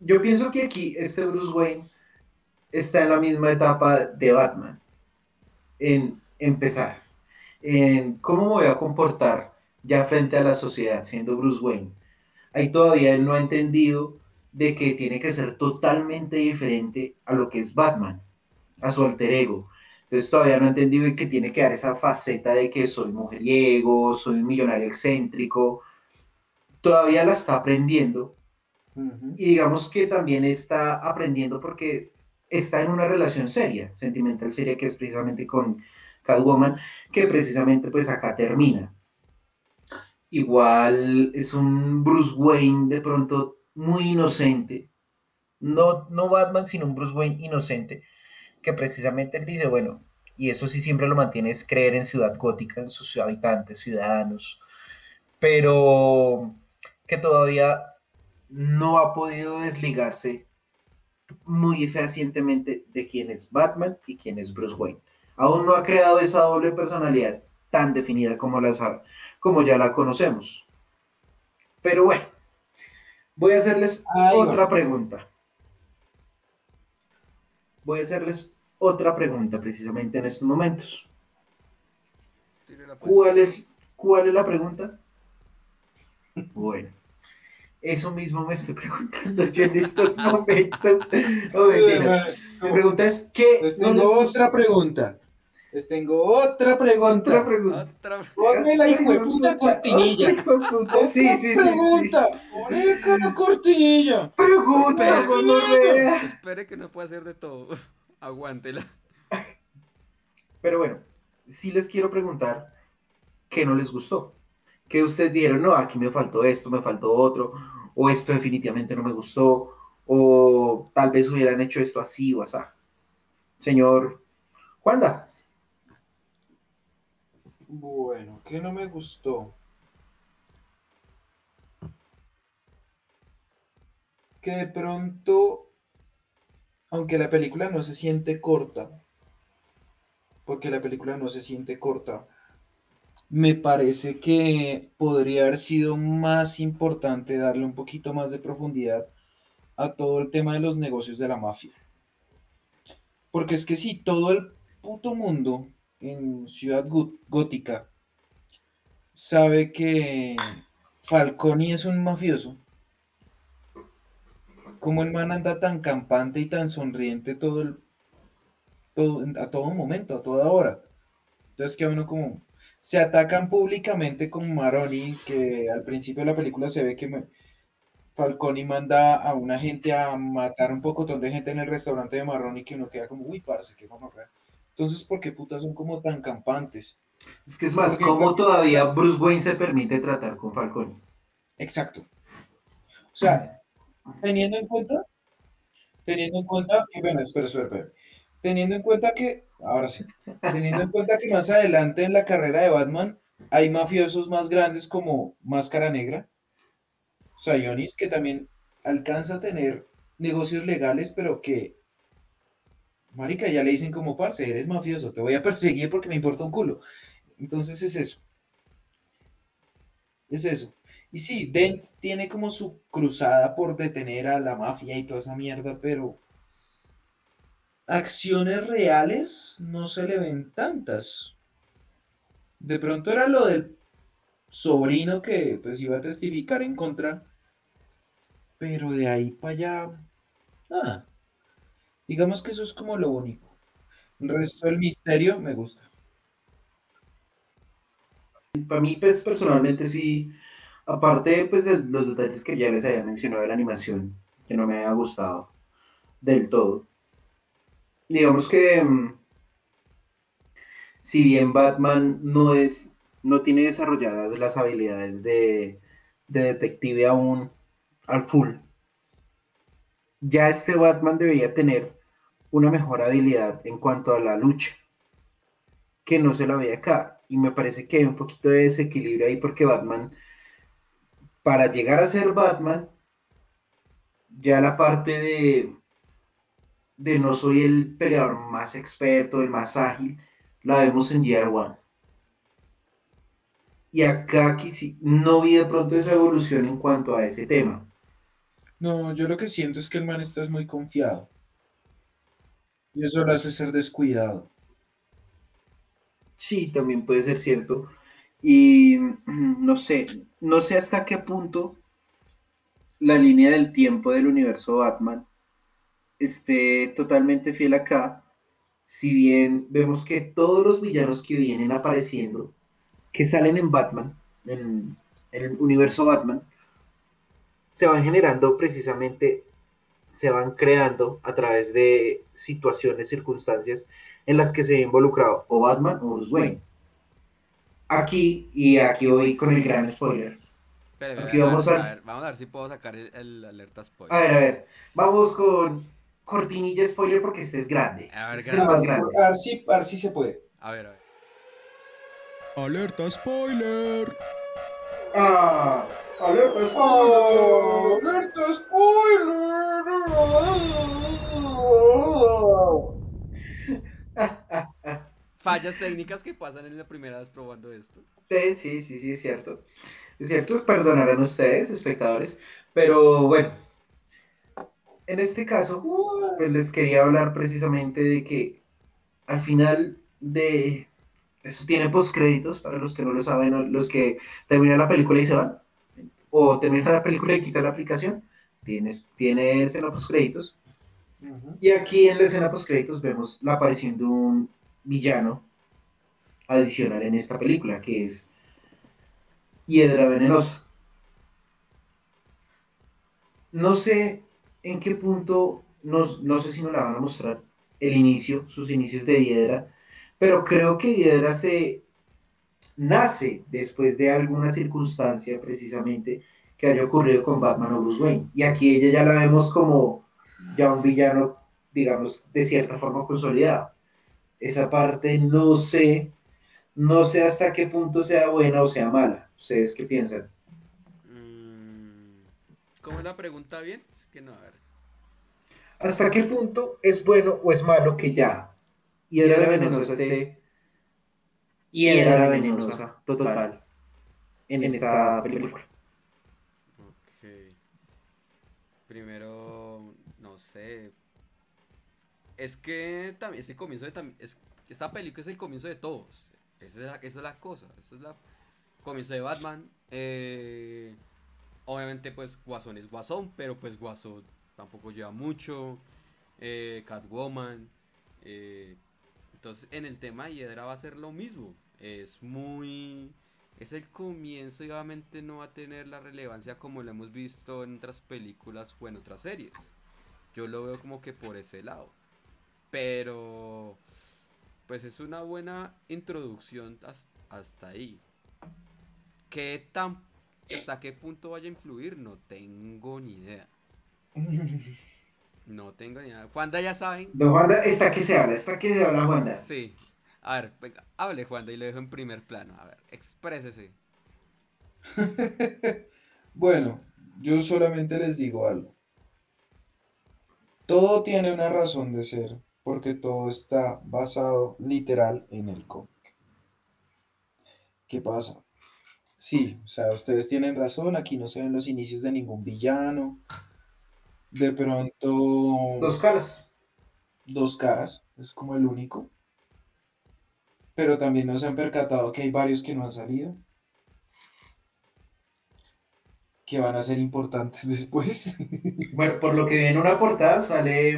Yo pienso que aquí este Bruce Wayne está en la misma etapa de Batman. En empezar. En cómo me voy a comportar ya frente a la sociedad siendo Bruce Wayne. Ahí todavía él no ha entendido de que tiene que ser totalmente diferente a lo que es Batman, a su alter ego. Entonces todavía no he entendido que tiene que dar esa faceta de que soy mujeriego, soy un millonario excéntrico. Todavía la está aprendiendo. Y digamos que también está aprendiendo porque está en una relación seria, sentimental seria, que es precisamente con Catwoman, que precisamente pues acá termina. Igual es un Bruce Wayne de pronto muy inocente. No, no Batman, sino un Bruce Wayne inocente que precisamente él dice, bueno, y eso sí siempre lo mantiene, es creer en Ciudad Gótica, en sus habitantes, ciudadanos, pero que todavía no ha podido desligarse muy fehacientemente de quién es Batman y quién es Bruce Wayne. Aún no ha creado esa doble personalidad tan definida como, la, sabe- como ya la conocemos. Pero bueno, voy a hacerles Ay, otra bueno. pregunta. Voy a hacerles otra pregunta precisamente en estos momentos. Pues. ¿Cuál es, cuál es la pregunta? Bueno, eso mismo me estoy preguntando yo en estos *laughs* momentos. Mentira. Mi pregunta es, ¿qué les tengo otra pregunta. Les tengo otra pregunta. Otra pregunta. Otra Ponme la hijueputa cortinilla. Otra hijueputa. Sí, sí, sí, sí. pregunta. Poné con la cortinilla. Pregunta, Espere, que no puede hacer de todo. *laughs* Aguántela. Pero bueno, sí les quiero preguntar qué no les gustó. ¿Qué ustedes dieron? No, aquí me faltó esto, me faltó otro, o esto definitivamente no me gustó, o tal vez hubieran hecho esto así o así. Señor Juanda, Bueno, ¿qué no me gustó? Que de pronto, aunque la película no se siente corta, porque la película no se siente corta, me parece que podría haber sido más importante darle un poquito más de profundidad a todo el tema de los negocios de la mafia. Porque es que si todo el puto mundo en Ciudad Gó- Gótica sabe que Falconi es un mafioso, como el man anda tan campante y tan sonriente todo el, todo, a todo momento, a toda hora. Entonces que uno como se atacan públicamente con Maroni, que al principio de la película se ve que Falconi manda a una gente a matar un pocotón de gente en el restaurante de Maroni que uno queda como, uy, parce, qué gonorrea. Entonces, ¿por qué putas son como tan campantes? es que es más, Porque- ¿cómo todavía Bruce Wayne se permite tratar con Falcone? Exacto. O sea, teniendo en cuenta, teniendo en cuenta que, bueno, espera, espera, espera. Teniendo en cuenta que, ahora sí, teniendo en cuenta que más adelante en la carrera de Batman hay mafiosos más grandes como Máscara Negra, Sionis, que también alcanza a tener negocios legales, pero que, marica, ya le dicen como, parce, eres mafioso, te voy a *laughs* perseguir porque me importa un culo. Entonces es eso. Es eso. Y sí, Dent tiene como su cruzada por detener a la mafia y toda esa mierda, pero acciones reales no se le ven tantas. De pronto era lo del sobrino que pues iba a testificar en contra, pero de ahí para allá, nada. Digamos que eso es como lo único. El resto del misterio me gusta. Para mí, pues personalmente sí, aparte pues, de los detalles que ya les había mencionado de la animación, que no me había gustado del todo. Digamos que mm, si bien Batman no es, no tiene desarrolladas las habilidades de, de detective aún al full, ya este Batman debería tener una mejor habilidad en cuanto a la lucha, que no se la ve acá. Y me parece que hay un poquito de desequilibrio ahí porque Batman, para llegar a ser Batman, ya la parte de, de no soy el peleador más experto, el más ágil, la vemos en Gear One. Y acá quisi- no vi de pronto esa evolución en cuanto a ese tema. No, yo lo que siento es que el man está muy confiado. Y eso lo hace ser descuidado. Sí, también puede ser cierto. Y *clears throat* no sé, no sé hasta qué punto la línea del tiempo del universo Batman esté totalmente fiel acá. Si bien vemos que todos los villanos que vienen apareciendo, que salen en Batman, en el universo Batman, se van generando precisamente, se van creando a través de situaciones, circunstancias en las que se ve involucrado o Batman o Bruce Wayne. Aquí, y aquí voy con el gran spoiler. Aquí a, vamos ver, a- a ver, vamos a ver si puedo sacar el, el alerta spoiler. A ver, a ver, vamos con cortinilla spoiler porque este es grande. A ver, Este es el más grande. A ver si, a ver si se puede. A ver, a ver. Alerta spoiler. Ah, Alerta ¡Alerta spoiler! *laughs* Fallas técnicas que pasan en la primera vez probando esto. Sí, sí, sí, sí, es cierto. Es cierto, perdonarán ustedes, espectadores, pero bueno, en este caso, pues les quería hablar precisamente de que al final de... Eso tiene postcréditos, para los que no lo saben, los que terminan la película y se van, o terminan la película y quitan la aplicación, tienes, tiene escena postcréditos. Y aquí en la escena postcréditos vemos la aparición de un villano adicional en esta película, que es Hiedra Venenosa. No sé en qué punto, no, no sé si nos la van a mostrar el inicio, sus inicios de Hiedra, pero creo que Hiedra se nace después de alguna circunstancia precisamente que haya ocurrido con Batman o Bruce Wayne. Y aquí ella ya la vemos como ya un villano, digamos, de cierta forma consolidado. Esa parte no sé, no sé hasta qué punto sea buena o sea mala. ¿Ustedes qué piensan? Mm, ¿Cómo es la pregunta bien? Es que no, a ver. ¿Hasta qué punto es bueno o es malo que ya Hiedra Venenosa esté Hiedra Venenosa total en esta película? Ok. Primero, no sé. Es que también ese comienzo de es, esta película es el comienzo de todos. Esa es la, esa es la cosa. Es la comienzo de Batman. eh, obviamente pues Guasón es Guasón, pero pues Guasón tampoco lleva mucho. eh, Catwoman. eh, entonces en el tema de Hiedra va a ser lo mismo. Es muy... Es el comienzo y obviamente no va a tener la relevancia como lo hemos visto en otras películas o en otras series. Yo lo veo como que por ese lado. Pero... Pues es una buena introducción has- hasta ahí. ¿Qué tan... ¿Hasta qué punto vaya a influir? No tengo ni idea. *laughs* No tengo ni idea. Juanda ya saben. Juanda, está que se habla, está que se habla Juanda. Sí. A ver, venga, hable Juanda y lo dejo en primer plano. A ver, exprésese. *laughs* Bueno, yo solamente les digo algo. Todo tiene una razón de ser, porque todo está basado literal en el cómic. ¿Qué pasa? Sí, o sea, ustedes tienen razón, aquí no se ven los inicios de ningún villano. De pronto, Dos caras. dos caras, es como el único. Pero también nos han percatado que hay varios que no han salido. Que van a ser importantes *laughs* después. Bueno, por lo que vi en una portada sale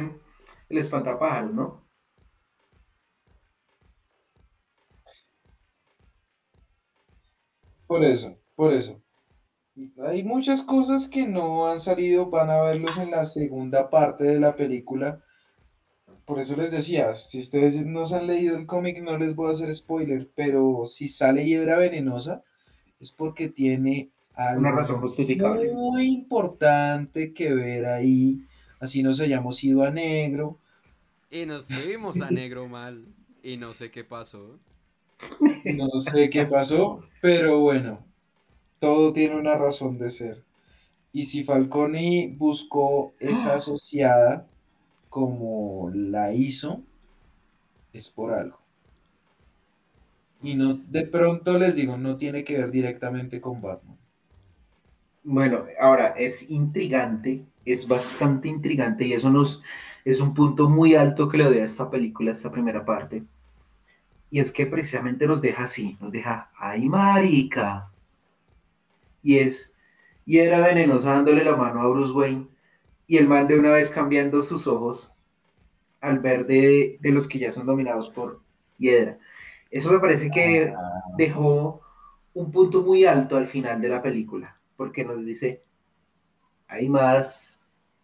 el espantapájaros, ¿no? Por eso, por eso. Hay muchas cosas que no han salido, van a verlos en la segunda parte de la película. Por eso les decía, si ustedes no se han leído el cómic, no les voy a hacer spoiler, pero si sale Hiedra Venenosa, es porque tiene algo Una razón justificable. muy importante que ver ahí. Así nos hayamos ido a negro. Y nos fuimos a negro mal. Y no sé qué pasó. No sé qué pasó, pero bueno, todo tiene una razón de ser. Y si Falcone buscó esa asociada como la hizo, es por algo. Y no, de pronto les digo, no tiene que ver directamente con Batman. Bueno, ahora es intrigante, es bastante intrigante y eso nos es un punto muy alto que le doy a esta película, a esta primera parte. Y es que precisamente nos deja así, nos deja, ay marica. Y es Hiedra Venenosa dándole la mano a Bruce Wayne y el man de una vez cambiando sus ojos al ver de, de los que ya son dominados por Hiedra. Eso me parece que dejó un punto muy alto al final de la película, porque nos dice, hay más,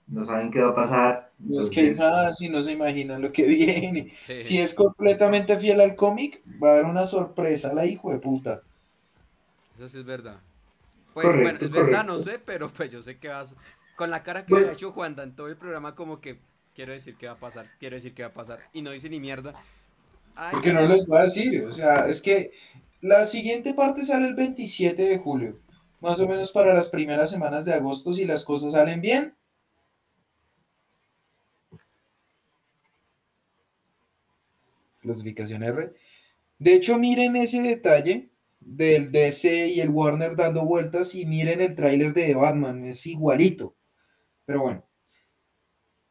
no saben qué va a pasar. Es que entonces- nada, si no se imaginan lo que *laughs* viene. Sí. Si es completamente fiel al cómic, va a haber una sorpresa, la hijo de puta. Eso sí es verdad. Pues Correcto, bueno, es verdad, no sé, pero pues yo sé que vas. Con la cara que Bueno. ha hecho Juan en todo el programa, como que quiero decir qué va a pasar, quiero decir qué va a pasar. Y no dice ni mierda. Ay, Porque no les voy a decir, o sea, es que la siguiente parte sale el 27 de julio. más o menos para las primeras semanas de agosto si las cosas salen bien. Clasificación R. De hecho, miren ese detalle del DC y el Warner dando vueltas y miren el tráiler de Batman, es igualito. Pero bueno,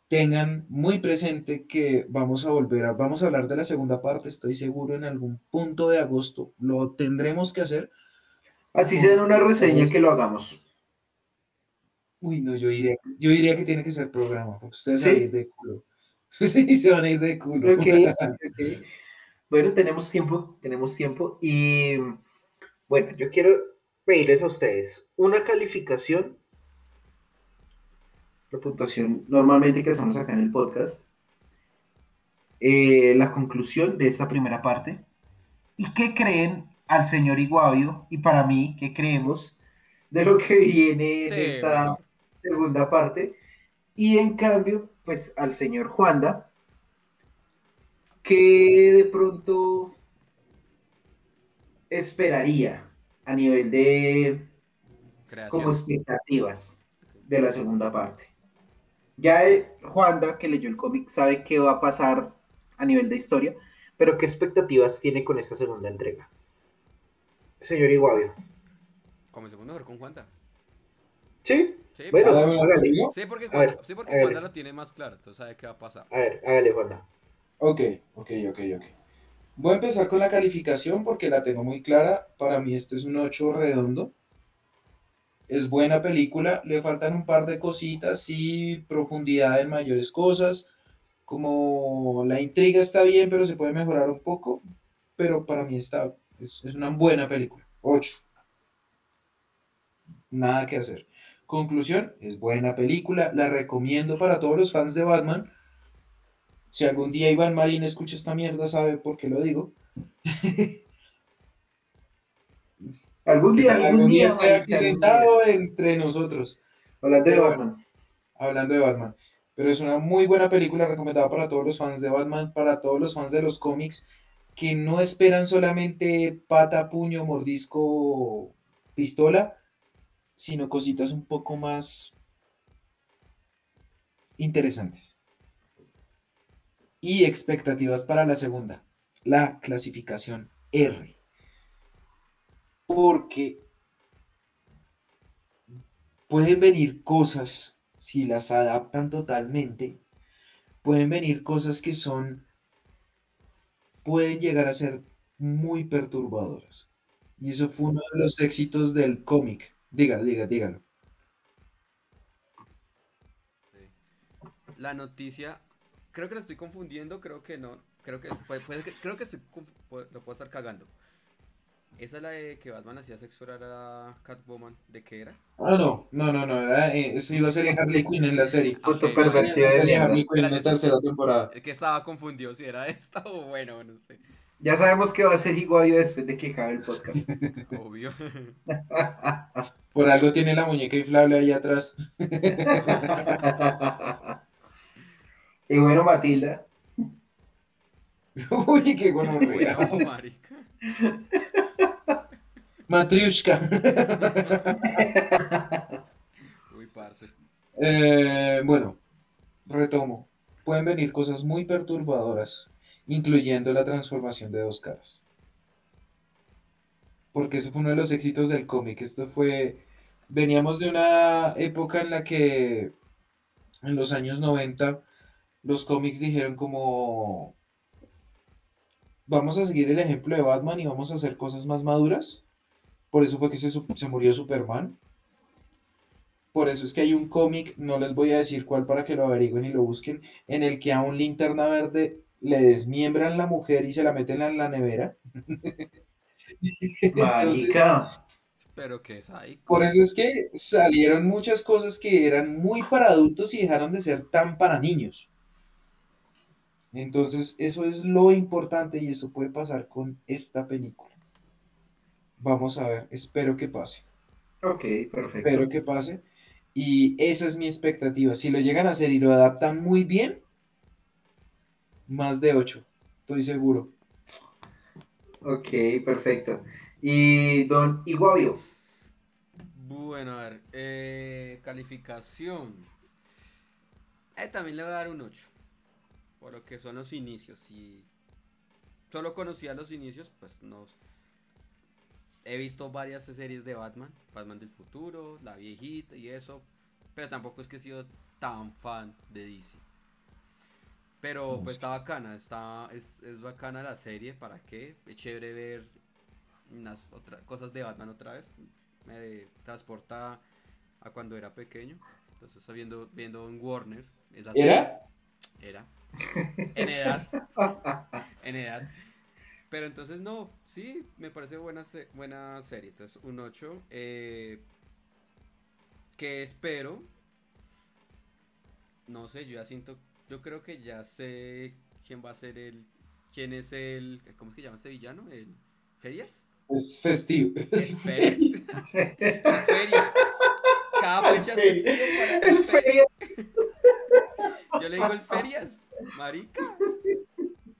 tengan muy presente que vamos a volver a, vamos a hablar de la segunda parte, estoy seguro en algún punto de agosto lo tendremos que hacer. Así sea en una reseña que lo hagamos. Uy, no, yo diría, yo diría que tiene que ser programa, porque ustedes ¿Sí? van a ir de culo. *laughs* Sí, se van a ir de culo. Bueno, tenemos tiempo, tenemos tiempo. Y bueno, yo quiero pedirles a ustedes una calificación, puntuación normalmente que hacemos acá en el podcast, eh, la conclusión de esta primera parte. ¿Y qué creen al señor Iguavio y para mí, qué creemos de lo que viene Sí, de esta bueno. segunda parte? Y en cambio, pues al señor Juanda, que de pronto esperaría a nivel de como expectativas de la segunda parte. Ya eh, Juanda, que leyó el cómic, sabe qué va a pasar a nivel de historia, pero qué expectativas tiene con esta segunda entrega. Señor Iguavio. Segundo mejor con Juanda. Sí, Sí, Bueno, bueno, hágale. ¿yo? sí, porque, a ver, Juanda, sí, porque hágale. Juanda lo tiene más claro, entonces sabe qué va a pasar. a ver, hágale, Juanda. Ok, ok, ok, ok. Voy a empezar con la calificación porque la tengo muy clara. Para mí este es un 8 redondo. Es buena película, le faltan un par de cositas, sí, profundidad en mayores cosas. Como la intriga está bien, pero se puede mejorar un poco. Pero para mí está, es, es una buena película. 8. Nada que hacer. Conclusión, es buena película, la recomiendo para todos los fans de Batman. Si algún día Iván Marín escucha esta mierda, sabe por qué lo digo. *laughs* Algún día, algún algún día día, sentado entre nosotros. Hablando de Batman. hablando de Batman. Pero es una muy buena película recomendada para todos los fans de Batman, para todos los fans de los cómics, que no esperan solamente pata, puño, mordisco, pistola, sino cositas un poco más interesantes. Y expectativas para la segunda, la clasificación R. Porque pueden venir cosas, si las adaptan totalmente, pueden venir cosas que son, pueden llegar a ser muy perturbadoras. Y eso fue uno de los éxitos del cómic. Diga, diga, dígalo. La noticia, creo que la estoy confundiendo, creo que no, creo que, creo que estoy lo puedo estar cagando. Esa es la de que Batman hacía sexo oral a Catwoman, ¿de qué era? Ah, no, no, no, no, era, eh, eso iba a ser en Harley Quinn en la serie. Ah, ok. Puto Iba a ser en pervertido la de. Harley Quinn en la tercera temporada. Es que estaba confundido si era esta o bueno, no sé. Ya sabemos que va a ser Iguavio después de que acabe el podcast. *laughs* Obvio. *laughs* Por algo tiene la muñeca inflable ahí atrás. *laughs* y bueno, Matilda. Uy, qué gonorrea. Bueno, marica. Matriushka. Uy, parce. Eh, bueno, retomo. Pueden venir cosas muy perturbadoras, incluyendo la transformación de dos caras. Porque ese fue uno de los éxitos del cómic. Esto fue. Veníamos de una época en la que, en los años 90, los cómics dijeron como. Vamos a seguir el ejemplo de Batman y vamos a hacer cosas más maduras. Por eso fue que se, se murió Superman. Por eso es que hay un cómic, no les voy a decir cuál para que lo averigüen y lo busquen, en el que a un linterna verde le desmiembran la mujer y se la meten en la nevera. *laughs* Entonces, Marica. Pero que es ahí. por eso es que salieron muchas cosas que eran muy para adultos y dejaron de ser tan para niños. Entonces, eso es lo importante y eso puede pasar con esta película. Vamos a ver, espero que pase. Ok, perfecto. Espero que pase. Y esa es mi expectativa. Si lo llegan a hacer y lo adaptan muy bien, más de 8, estoy seguro. Ok, perfecto. Y don Iguavio. Bueno, a ver, eh, calificación. Eh, también le voy a dar un 8. Por lo que son los inicios. Si solo conocía los inicios, pues nos... He visto varias series de Batman. Batman del futuro, la viejita y eso. Pero tampoco es que he sido tan fan de DC. Pero No, pues es está bacana, está, es, es bacana la serie, ¿para qué? Es chévere ver unas otras cosas de Batman otra vez. Me transporta a cuando era pequeño. Entonces viendo, viendo en Warner. esas ¿Era? series. Era. En edad. *laughs* en edad. Pero entonces no, sí, me parece buena, se- buena serie. Entonces un 8. eh, que espero. No sé, yo ya siento. Yo creo que ya sé quién va a ser el. ¿Quién es el. ¿Cómo es que llama este villano? ¿El Ferias? Es festivo. El Ferias. *laughs* el Ferias. Cada fecha es festivo para El feria. Yo le digo el Ferias. Marica.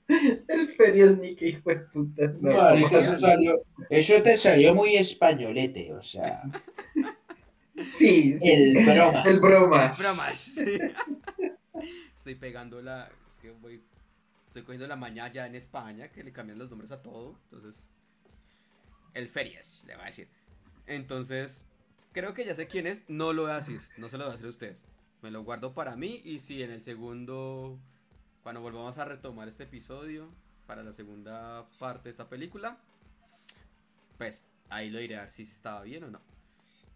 *laughs* El ferias ni que hijo de putas. No, Marica, eso salió. Eso te salió muy españolete, o sea. Sí, sí. El bromas. El broma. Bromas. sí. Estoy pegando la. Es que voy. Estoy cogiendo la mañana ya en España que le cambian los nombres a todo. Entonces. El Ferias, le va a decir. Entonces. Creo que ya sé quién es. No lo voy a decir. No se lo voy a decir a ustedes. Me lo guardo para mí. Y si en el segundo. Cuando volvamos a retomar este episodio. Para la segunda parte de esta película. Pues ahí lo diré a ver si estaba bien o no.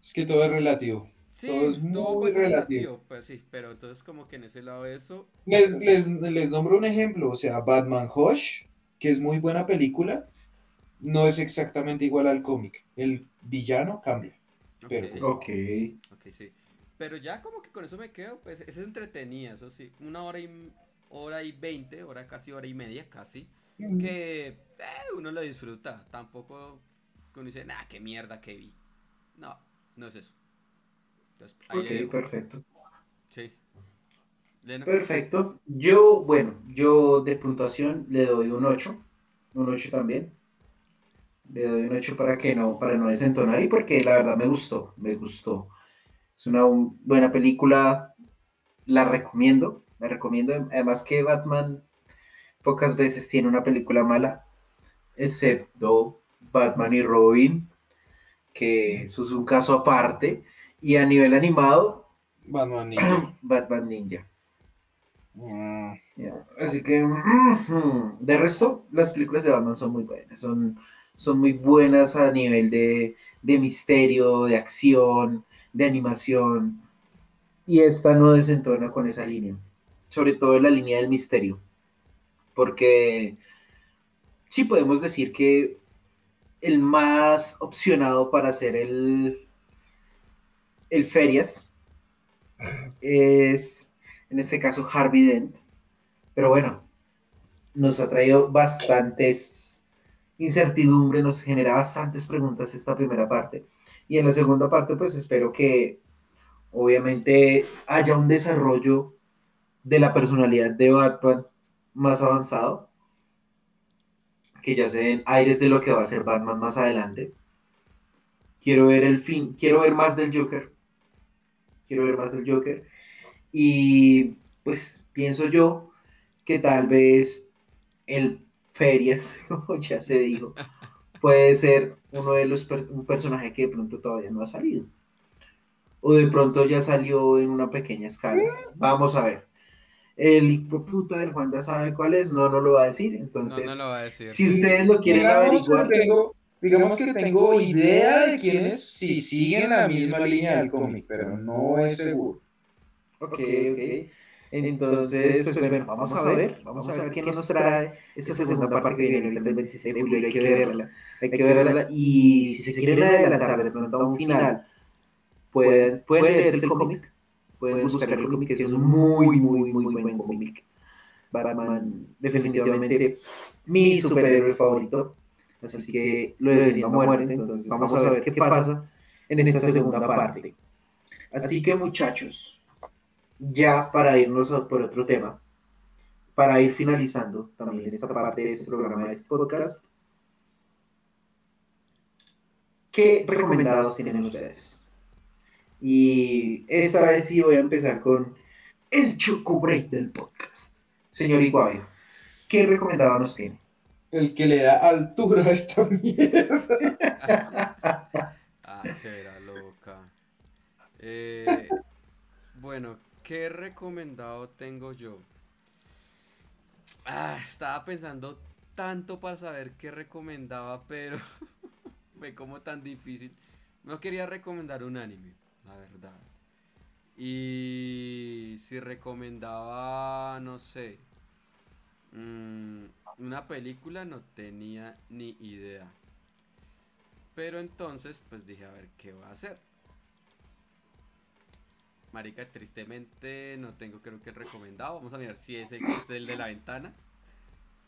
Es que todo es relativo. Sí, Todo es todo muy puede ser relativo. Pues sí, pero entonces como que en ese lado de eso. Les, les, les nombro un ejemplo, o sea, Batman Hush, que es muy buena película, no es exactamente igual al cómic. El villano cambia. Pero, ok, pues, Ok. ok, sí. Pero ya como que con eso me quedo, pues es entretenida, eso sí. Una hora y hora y veinte, hora casi hora y media, casi. Que eh, uno lo disfruta. Tampoco que uno dice, nah, qué mierda que vi. No, no es eso. Entonces, ahí Ok, perfecto. Sí. Leno. Perfecto. Yo, bueno, yo de puntuación le doy un 8. Un 8 también. Le doy un 8 para que no, para no desentonar y porque la verdad me gustó, me gustó. Es una un- buena película, la recomiendo, la recomiendo. Además que Batman pocas veces tiene una película mala, excepto Batman y Robin, que eso es un caso aparte. Y a nivel animado, Batman *clears throat* Ninja. Batman Ninja. Mm, Así que, *clears throat* de resto, las películas de Batman son muy buenas, son, son muy buenas a nivel de, de misterio, de acción, de animación, y esta no desentona con esa línea, sobre todo en la línea del misterio, porque sí podemos decir que el más opcionado para hacer el, el Ferias es, en este caso, Harvey Dent. Pero bueno, nos ha traído bastantes incertidumbre, nos genera bastantes preguntas esta primera parte. Y en la segunda parte, pues espero que obviamente haya un desarrollo de la personalidad de Batman más avanzado, que ya se den aires de lo que va a ser Batman más adelante. Quiero ver el fin, quiero ver más del Joker. Quiero ver más del Joker. Y pues pienso yo que tal vez el Ferias, *laughs* como ya se dijo, puede ser uno de los per- un personaje que de pronto todavía no ha salido. O de pronto ya salió en una pequeña escala. Vamos a ver. El puta del Juan ya sabe cuál es, no, no lo va a decir. Entonces, no lo va a decir. si ustedes lo quieren digamos, que averiguar, tengo, digamos que tengo idea de quién es, si siguen la misma línea del cómic, pero no es seguro. Ok, ok. Entonces, pues bueno, vamos a ver, vamos a ver qué nos trae esta segunda parte que viene el 26 de julio, hay que verla, hay que verla, y si se quieren adelantar de pronto a un final, pueden, pueden leerse el cómic, pueden buscar el cómic, que es un muy, muy, muy buen cómic. Batman, definitivamente, mi superhéroe favorito, así que lo he definido a muerte, entonces vamos a ver qué pasa en esta segunda parte. Así que muchachos, ya para irnos por otro tema, para ir finalizando también esta parte de este programa, de este podcast, ¿qué recomendados tienen ustedes? Y esta vez sí voy a empezar con el choco break del podcast. Señor Iguavio, ¿qué recomendado nos tiene? El que le da altura a esta mierda. *laughs* Ah, será loca. Eh, bueno, ¿qué recomendado tengo yo? Ah, estaba pensando tanto para saber qué recomendaba, pero *laughs* fue como tan difícil. No quería recomendar un anime, la verdad. Y si recomendaba, no sé, mm, una película, no tenía ni idea. Pero entonces, pues dije, a ver, ¿qué va a hacer? Marica, tristemente no tengo creo que el recomendado. Vamos a mirar si ese es el de la ventana.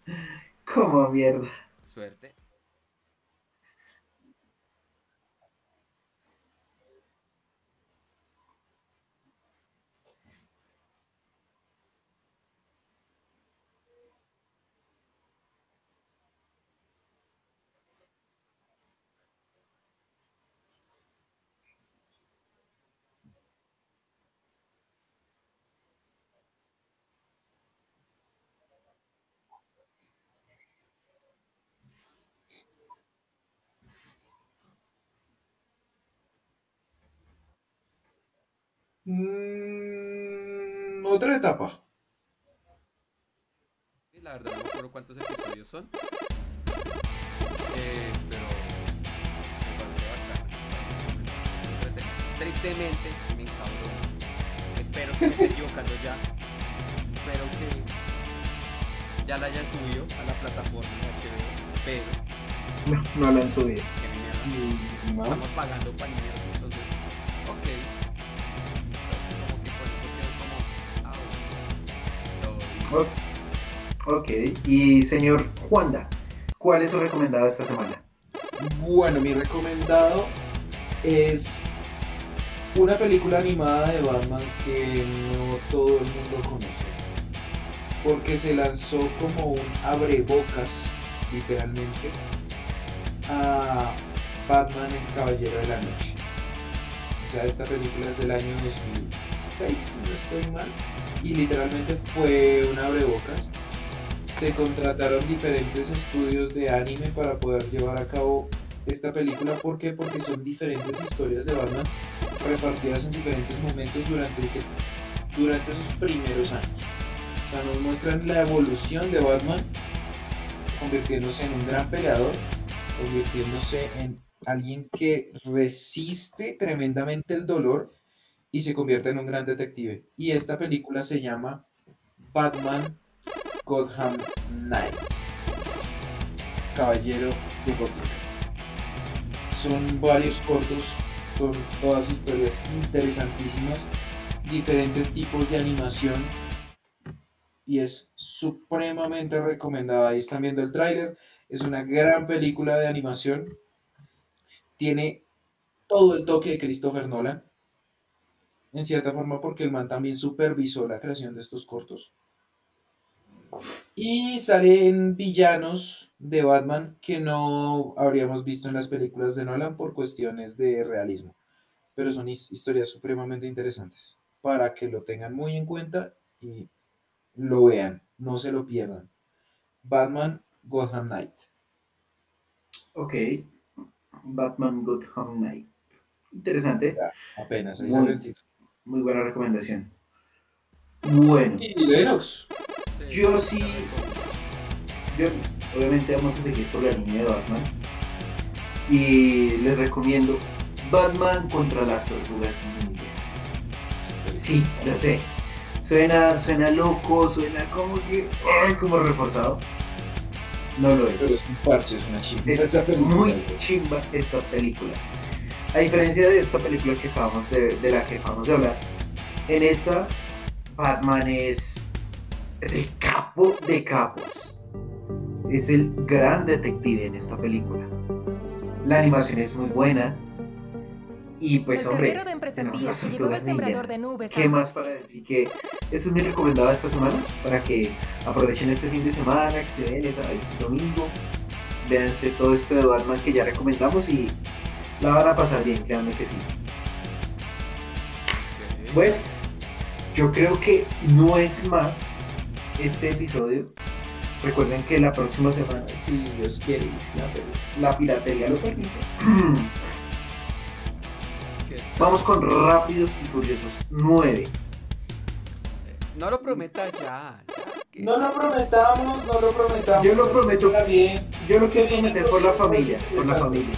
*laughs* Como mierda. Suerte. Mm, otra etapa. Y La verdad no me acuerdo cuántos episodios son. Eh, pero me parece bacán. Tristemente, me encabró. Espero que me esté equivocando ya. Espero que ya la hayan subido a la plataforma de HBO. Pero, No, no la han subido. que ni mierda. No. Estamos pagando para Ok, y señor Juanda, ¿cuál es su recomendado esta semana? Bueno, mi recomendado es una película animada de Batman que no todo el mundo conoce. Porque se lanzó como un abrebocas, literalmente, a Batman el Caballero de la Noche. O sea, esta película es del año 2006, si no estoy mal. Y literalmente fue un abrebocas. Se contrataron diferentes estudios de anime para poder llevar a cabo esta película. ¿Por qué? Porque son diferentes historias de Batman repartidas en diferentes momentos durante, ese, durante esos primeros años. O sea, nos muestran la evolución de Batman convirtiéndose en un gran peleador, convirtiéndose en alguien que resiste tremendamente el dolor y se convierte en un gran detective. Y esta película se llama Batman Gotham Knight. Caballero de Gotham. Son varios cortos, son todas historias interesantísimas, diferentes tipos de animación y es supremamente recomendada. Ahí están viendo el tráiler, es una gran película de animación. Tiene todo el toque de Christopher Nolan, en cierta forma porque el man también supervisó la creación de estos cortos. Y salen villanos de Batman que no habríamos visto en las películas de Nolan por cuestiones de realismo. Pero son his- historias supremamente interesantes para que lo tengan muy en cuenta y lo vean, no se lo pierdan. Batman Gotham Knight. Ok, Batman Gotham Knight. Interesante, Apenas ahí Muy sale el título. Muy buena recomendación. Bueno, Y Lennox. Sí, Yo sí- yo obviamente vamos a seguir por la línea de Batman. Y les recomiendo Batman contra las tortugas ninja. Sí, lo sé. Suena, suena loco, suena como que. ¡Ay! como reforzado. No lo es. Pero es un parche, es una chimba. Es muy chimba esta película. A diferencia de esta película que acabamos de, de la que acabamos de hablar, en esta Batman es, es el capo de capos. Es el gran detective en esta película. La animación es muy buena. Y pues el hombre, de empresas ninja. sembrador de nubes. ¿Qué más para decir? Que este es mi recomendado esta semana para que aprovechen este fin de semana, que se den ese domingo, véanse todo esto de Batman que ya recomendamos y la van a pasar bien, créanme que sí. Bueno, yo creo que no es más este episodio. Recuerden que la próxima semana, si Dios quiere la, la piratería lo permite, vamos con Rápidos y Furiosos 9. Eh, No lo prometa ya. No lo prometamos, no lo prometamos. Yo lo prometo. Bien. Yo lo quiero prometer por la cosas familia, por la familia.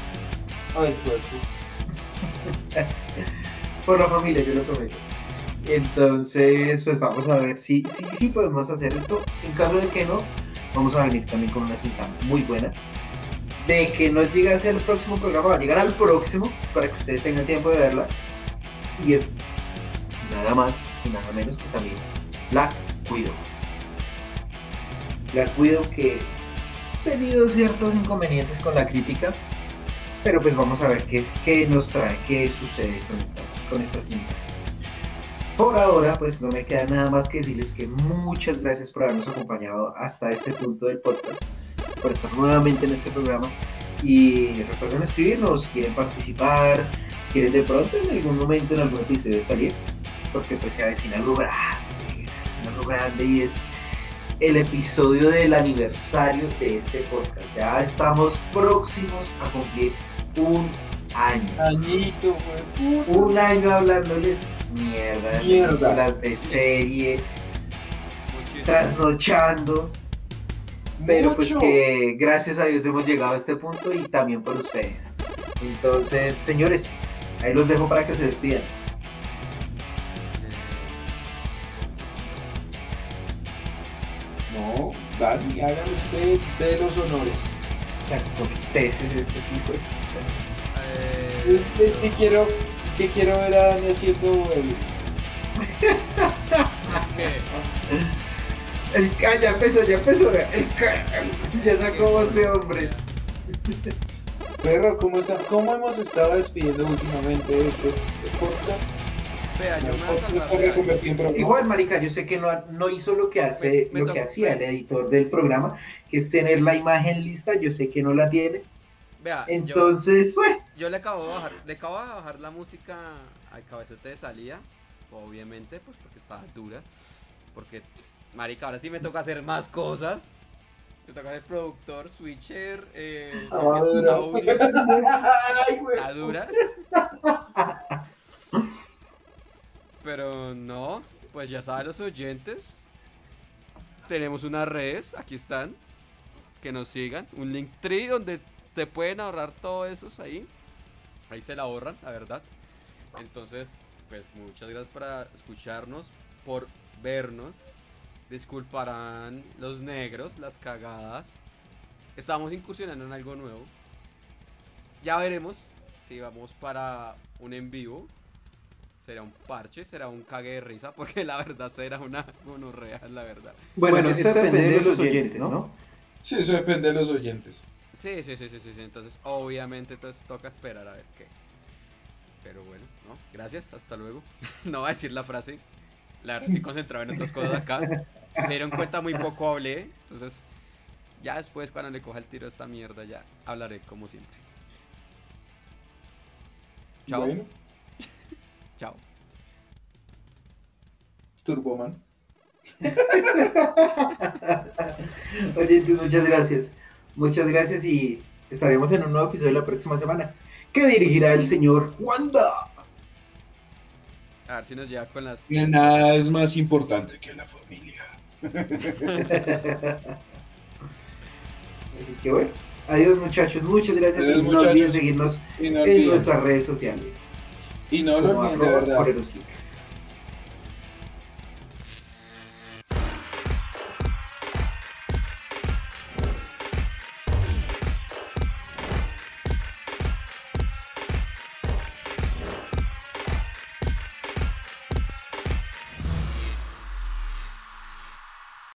Ay, fuerte. Por la familia, yo lo prometo. Entonces, pues vamos a ver si, si, si podemos hacer esto. En caso de que no, vamos a venir también con una cinta muy buena. De que no llegue a ser el próximo programa, va a llegar al próximo para que ustedes tengan tiempo de verla. Y es nada más y nada menos que también Black Widow. Black Widow que ha tenido ciertos inconvenientes con la crítica, pero pues vamos a ver qué, qué nos trae, qué sucede con esta, con esta cinta. Por ahora, pues no me queda nada más que decirles que muchas gracias por habernos acompañado hasta este punto del podcast, por estar nuevamente en este programa. Y recuerden escribirnos, quieren participar, si quieren de pronto en algún momento, en algún episodio salir, porque pues se avecina algo grande, se avecina algo grande y es el episodio del aniversario de este podcast. Ya estamos próximos a cumplir un año. Añito, güey. Un año hablándoles mierda, Mierda. de serie, Muchísimo. trasnochando. Pero pues que gracias a Dios hemos llegado a este punto y también por ustedes. Entonces, señores, ahí los dejo para que se despidan. No, Dani, hágalo usted de los honores. Ya, Corteses este sí. Eh, Es, es que quiero, es que quiero ver a Dani haciendo el. El ca- ya empezó, ya empezó. El ca- ya sacó voz de hombre. Perro, ¿cómo, está, ¿cómo hemos estado despidiendo últimamente este podcast? Vea, yo me a en programa. Igual, marica, yo sé que no, no hizo lo que hace, Me- me lo que hacía el editor del programa, que es tener la imagen lista. Yo sé que no la tiene. Vea, yo, Entonces, bueno, yo le acabo de bajar, le acabo de bajar la música al cabezete de salida, obviamente, pues porque estaba dura. Porque, marica, ahora sí me toca hacer más cosas. Me toca ser productor, switcher, eh, Estaba dura. audio. *laughs* Ay, dura. Pero no, pues ya saben los oyentes. Tenemos unas redes, aquí están. Que nos sigan. Un link tree donde se pueden ahorrar todos esos ahí. Ahí se la ahorran, la verdad. Entonces, pues muchas gracias por escucharnos, por vernos. Disculparán los negros, las cagadas. Estamos incursionando en algo nuevo. Ya veremos si vamos para un en vivo. Será un parche, será un cague de risa, *laughs* porque la verdad será una monorrea, la verdad. bueno, esto depende de los oyentes, ¿no? Sí, eso depende de los oyentes. Sí, sí, sí, sí, sí, sí, Entonces, obviamente, entonces toca esperar a ver qué. Pero bueno, ¿no? Gracias, hasta luego. *laughs* no voy a decir la frase. La verdad, estoy concentrado en otras cosas acá. Si se dieron cuenta, muy poco hablé. Entonces, ya después, cuando le coja el tiro a esta mierda, ya hablaré como siempre. Chao. Bueno, *laughs* Chao. Turboman. *laughs* Oyentes, muchas gracias. Muchas gracias y estaremos en un nuevo episodio la próxima semana. Que dirigirá el señor Wanda. A ver si nos llega con las. Nada es más importante que la familia. Así que bueno, adiós muchachos, muchas gracias Adiós, y no olviden seguirnos Y no en olviden, nuestras redes sociales. y no lo olviden, de verdad.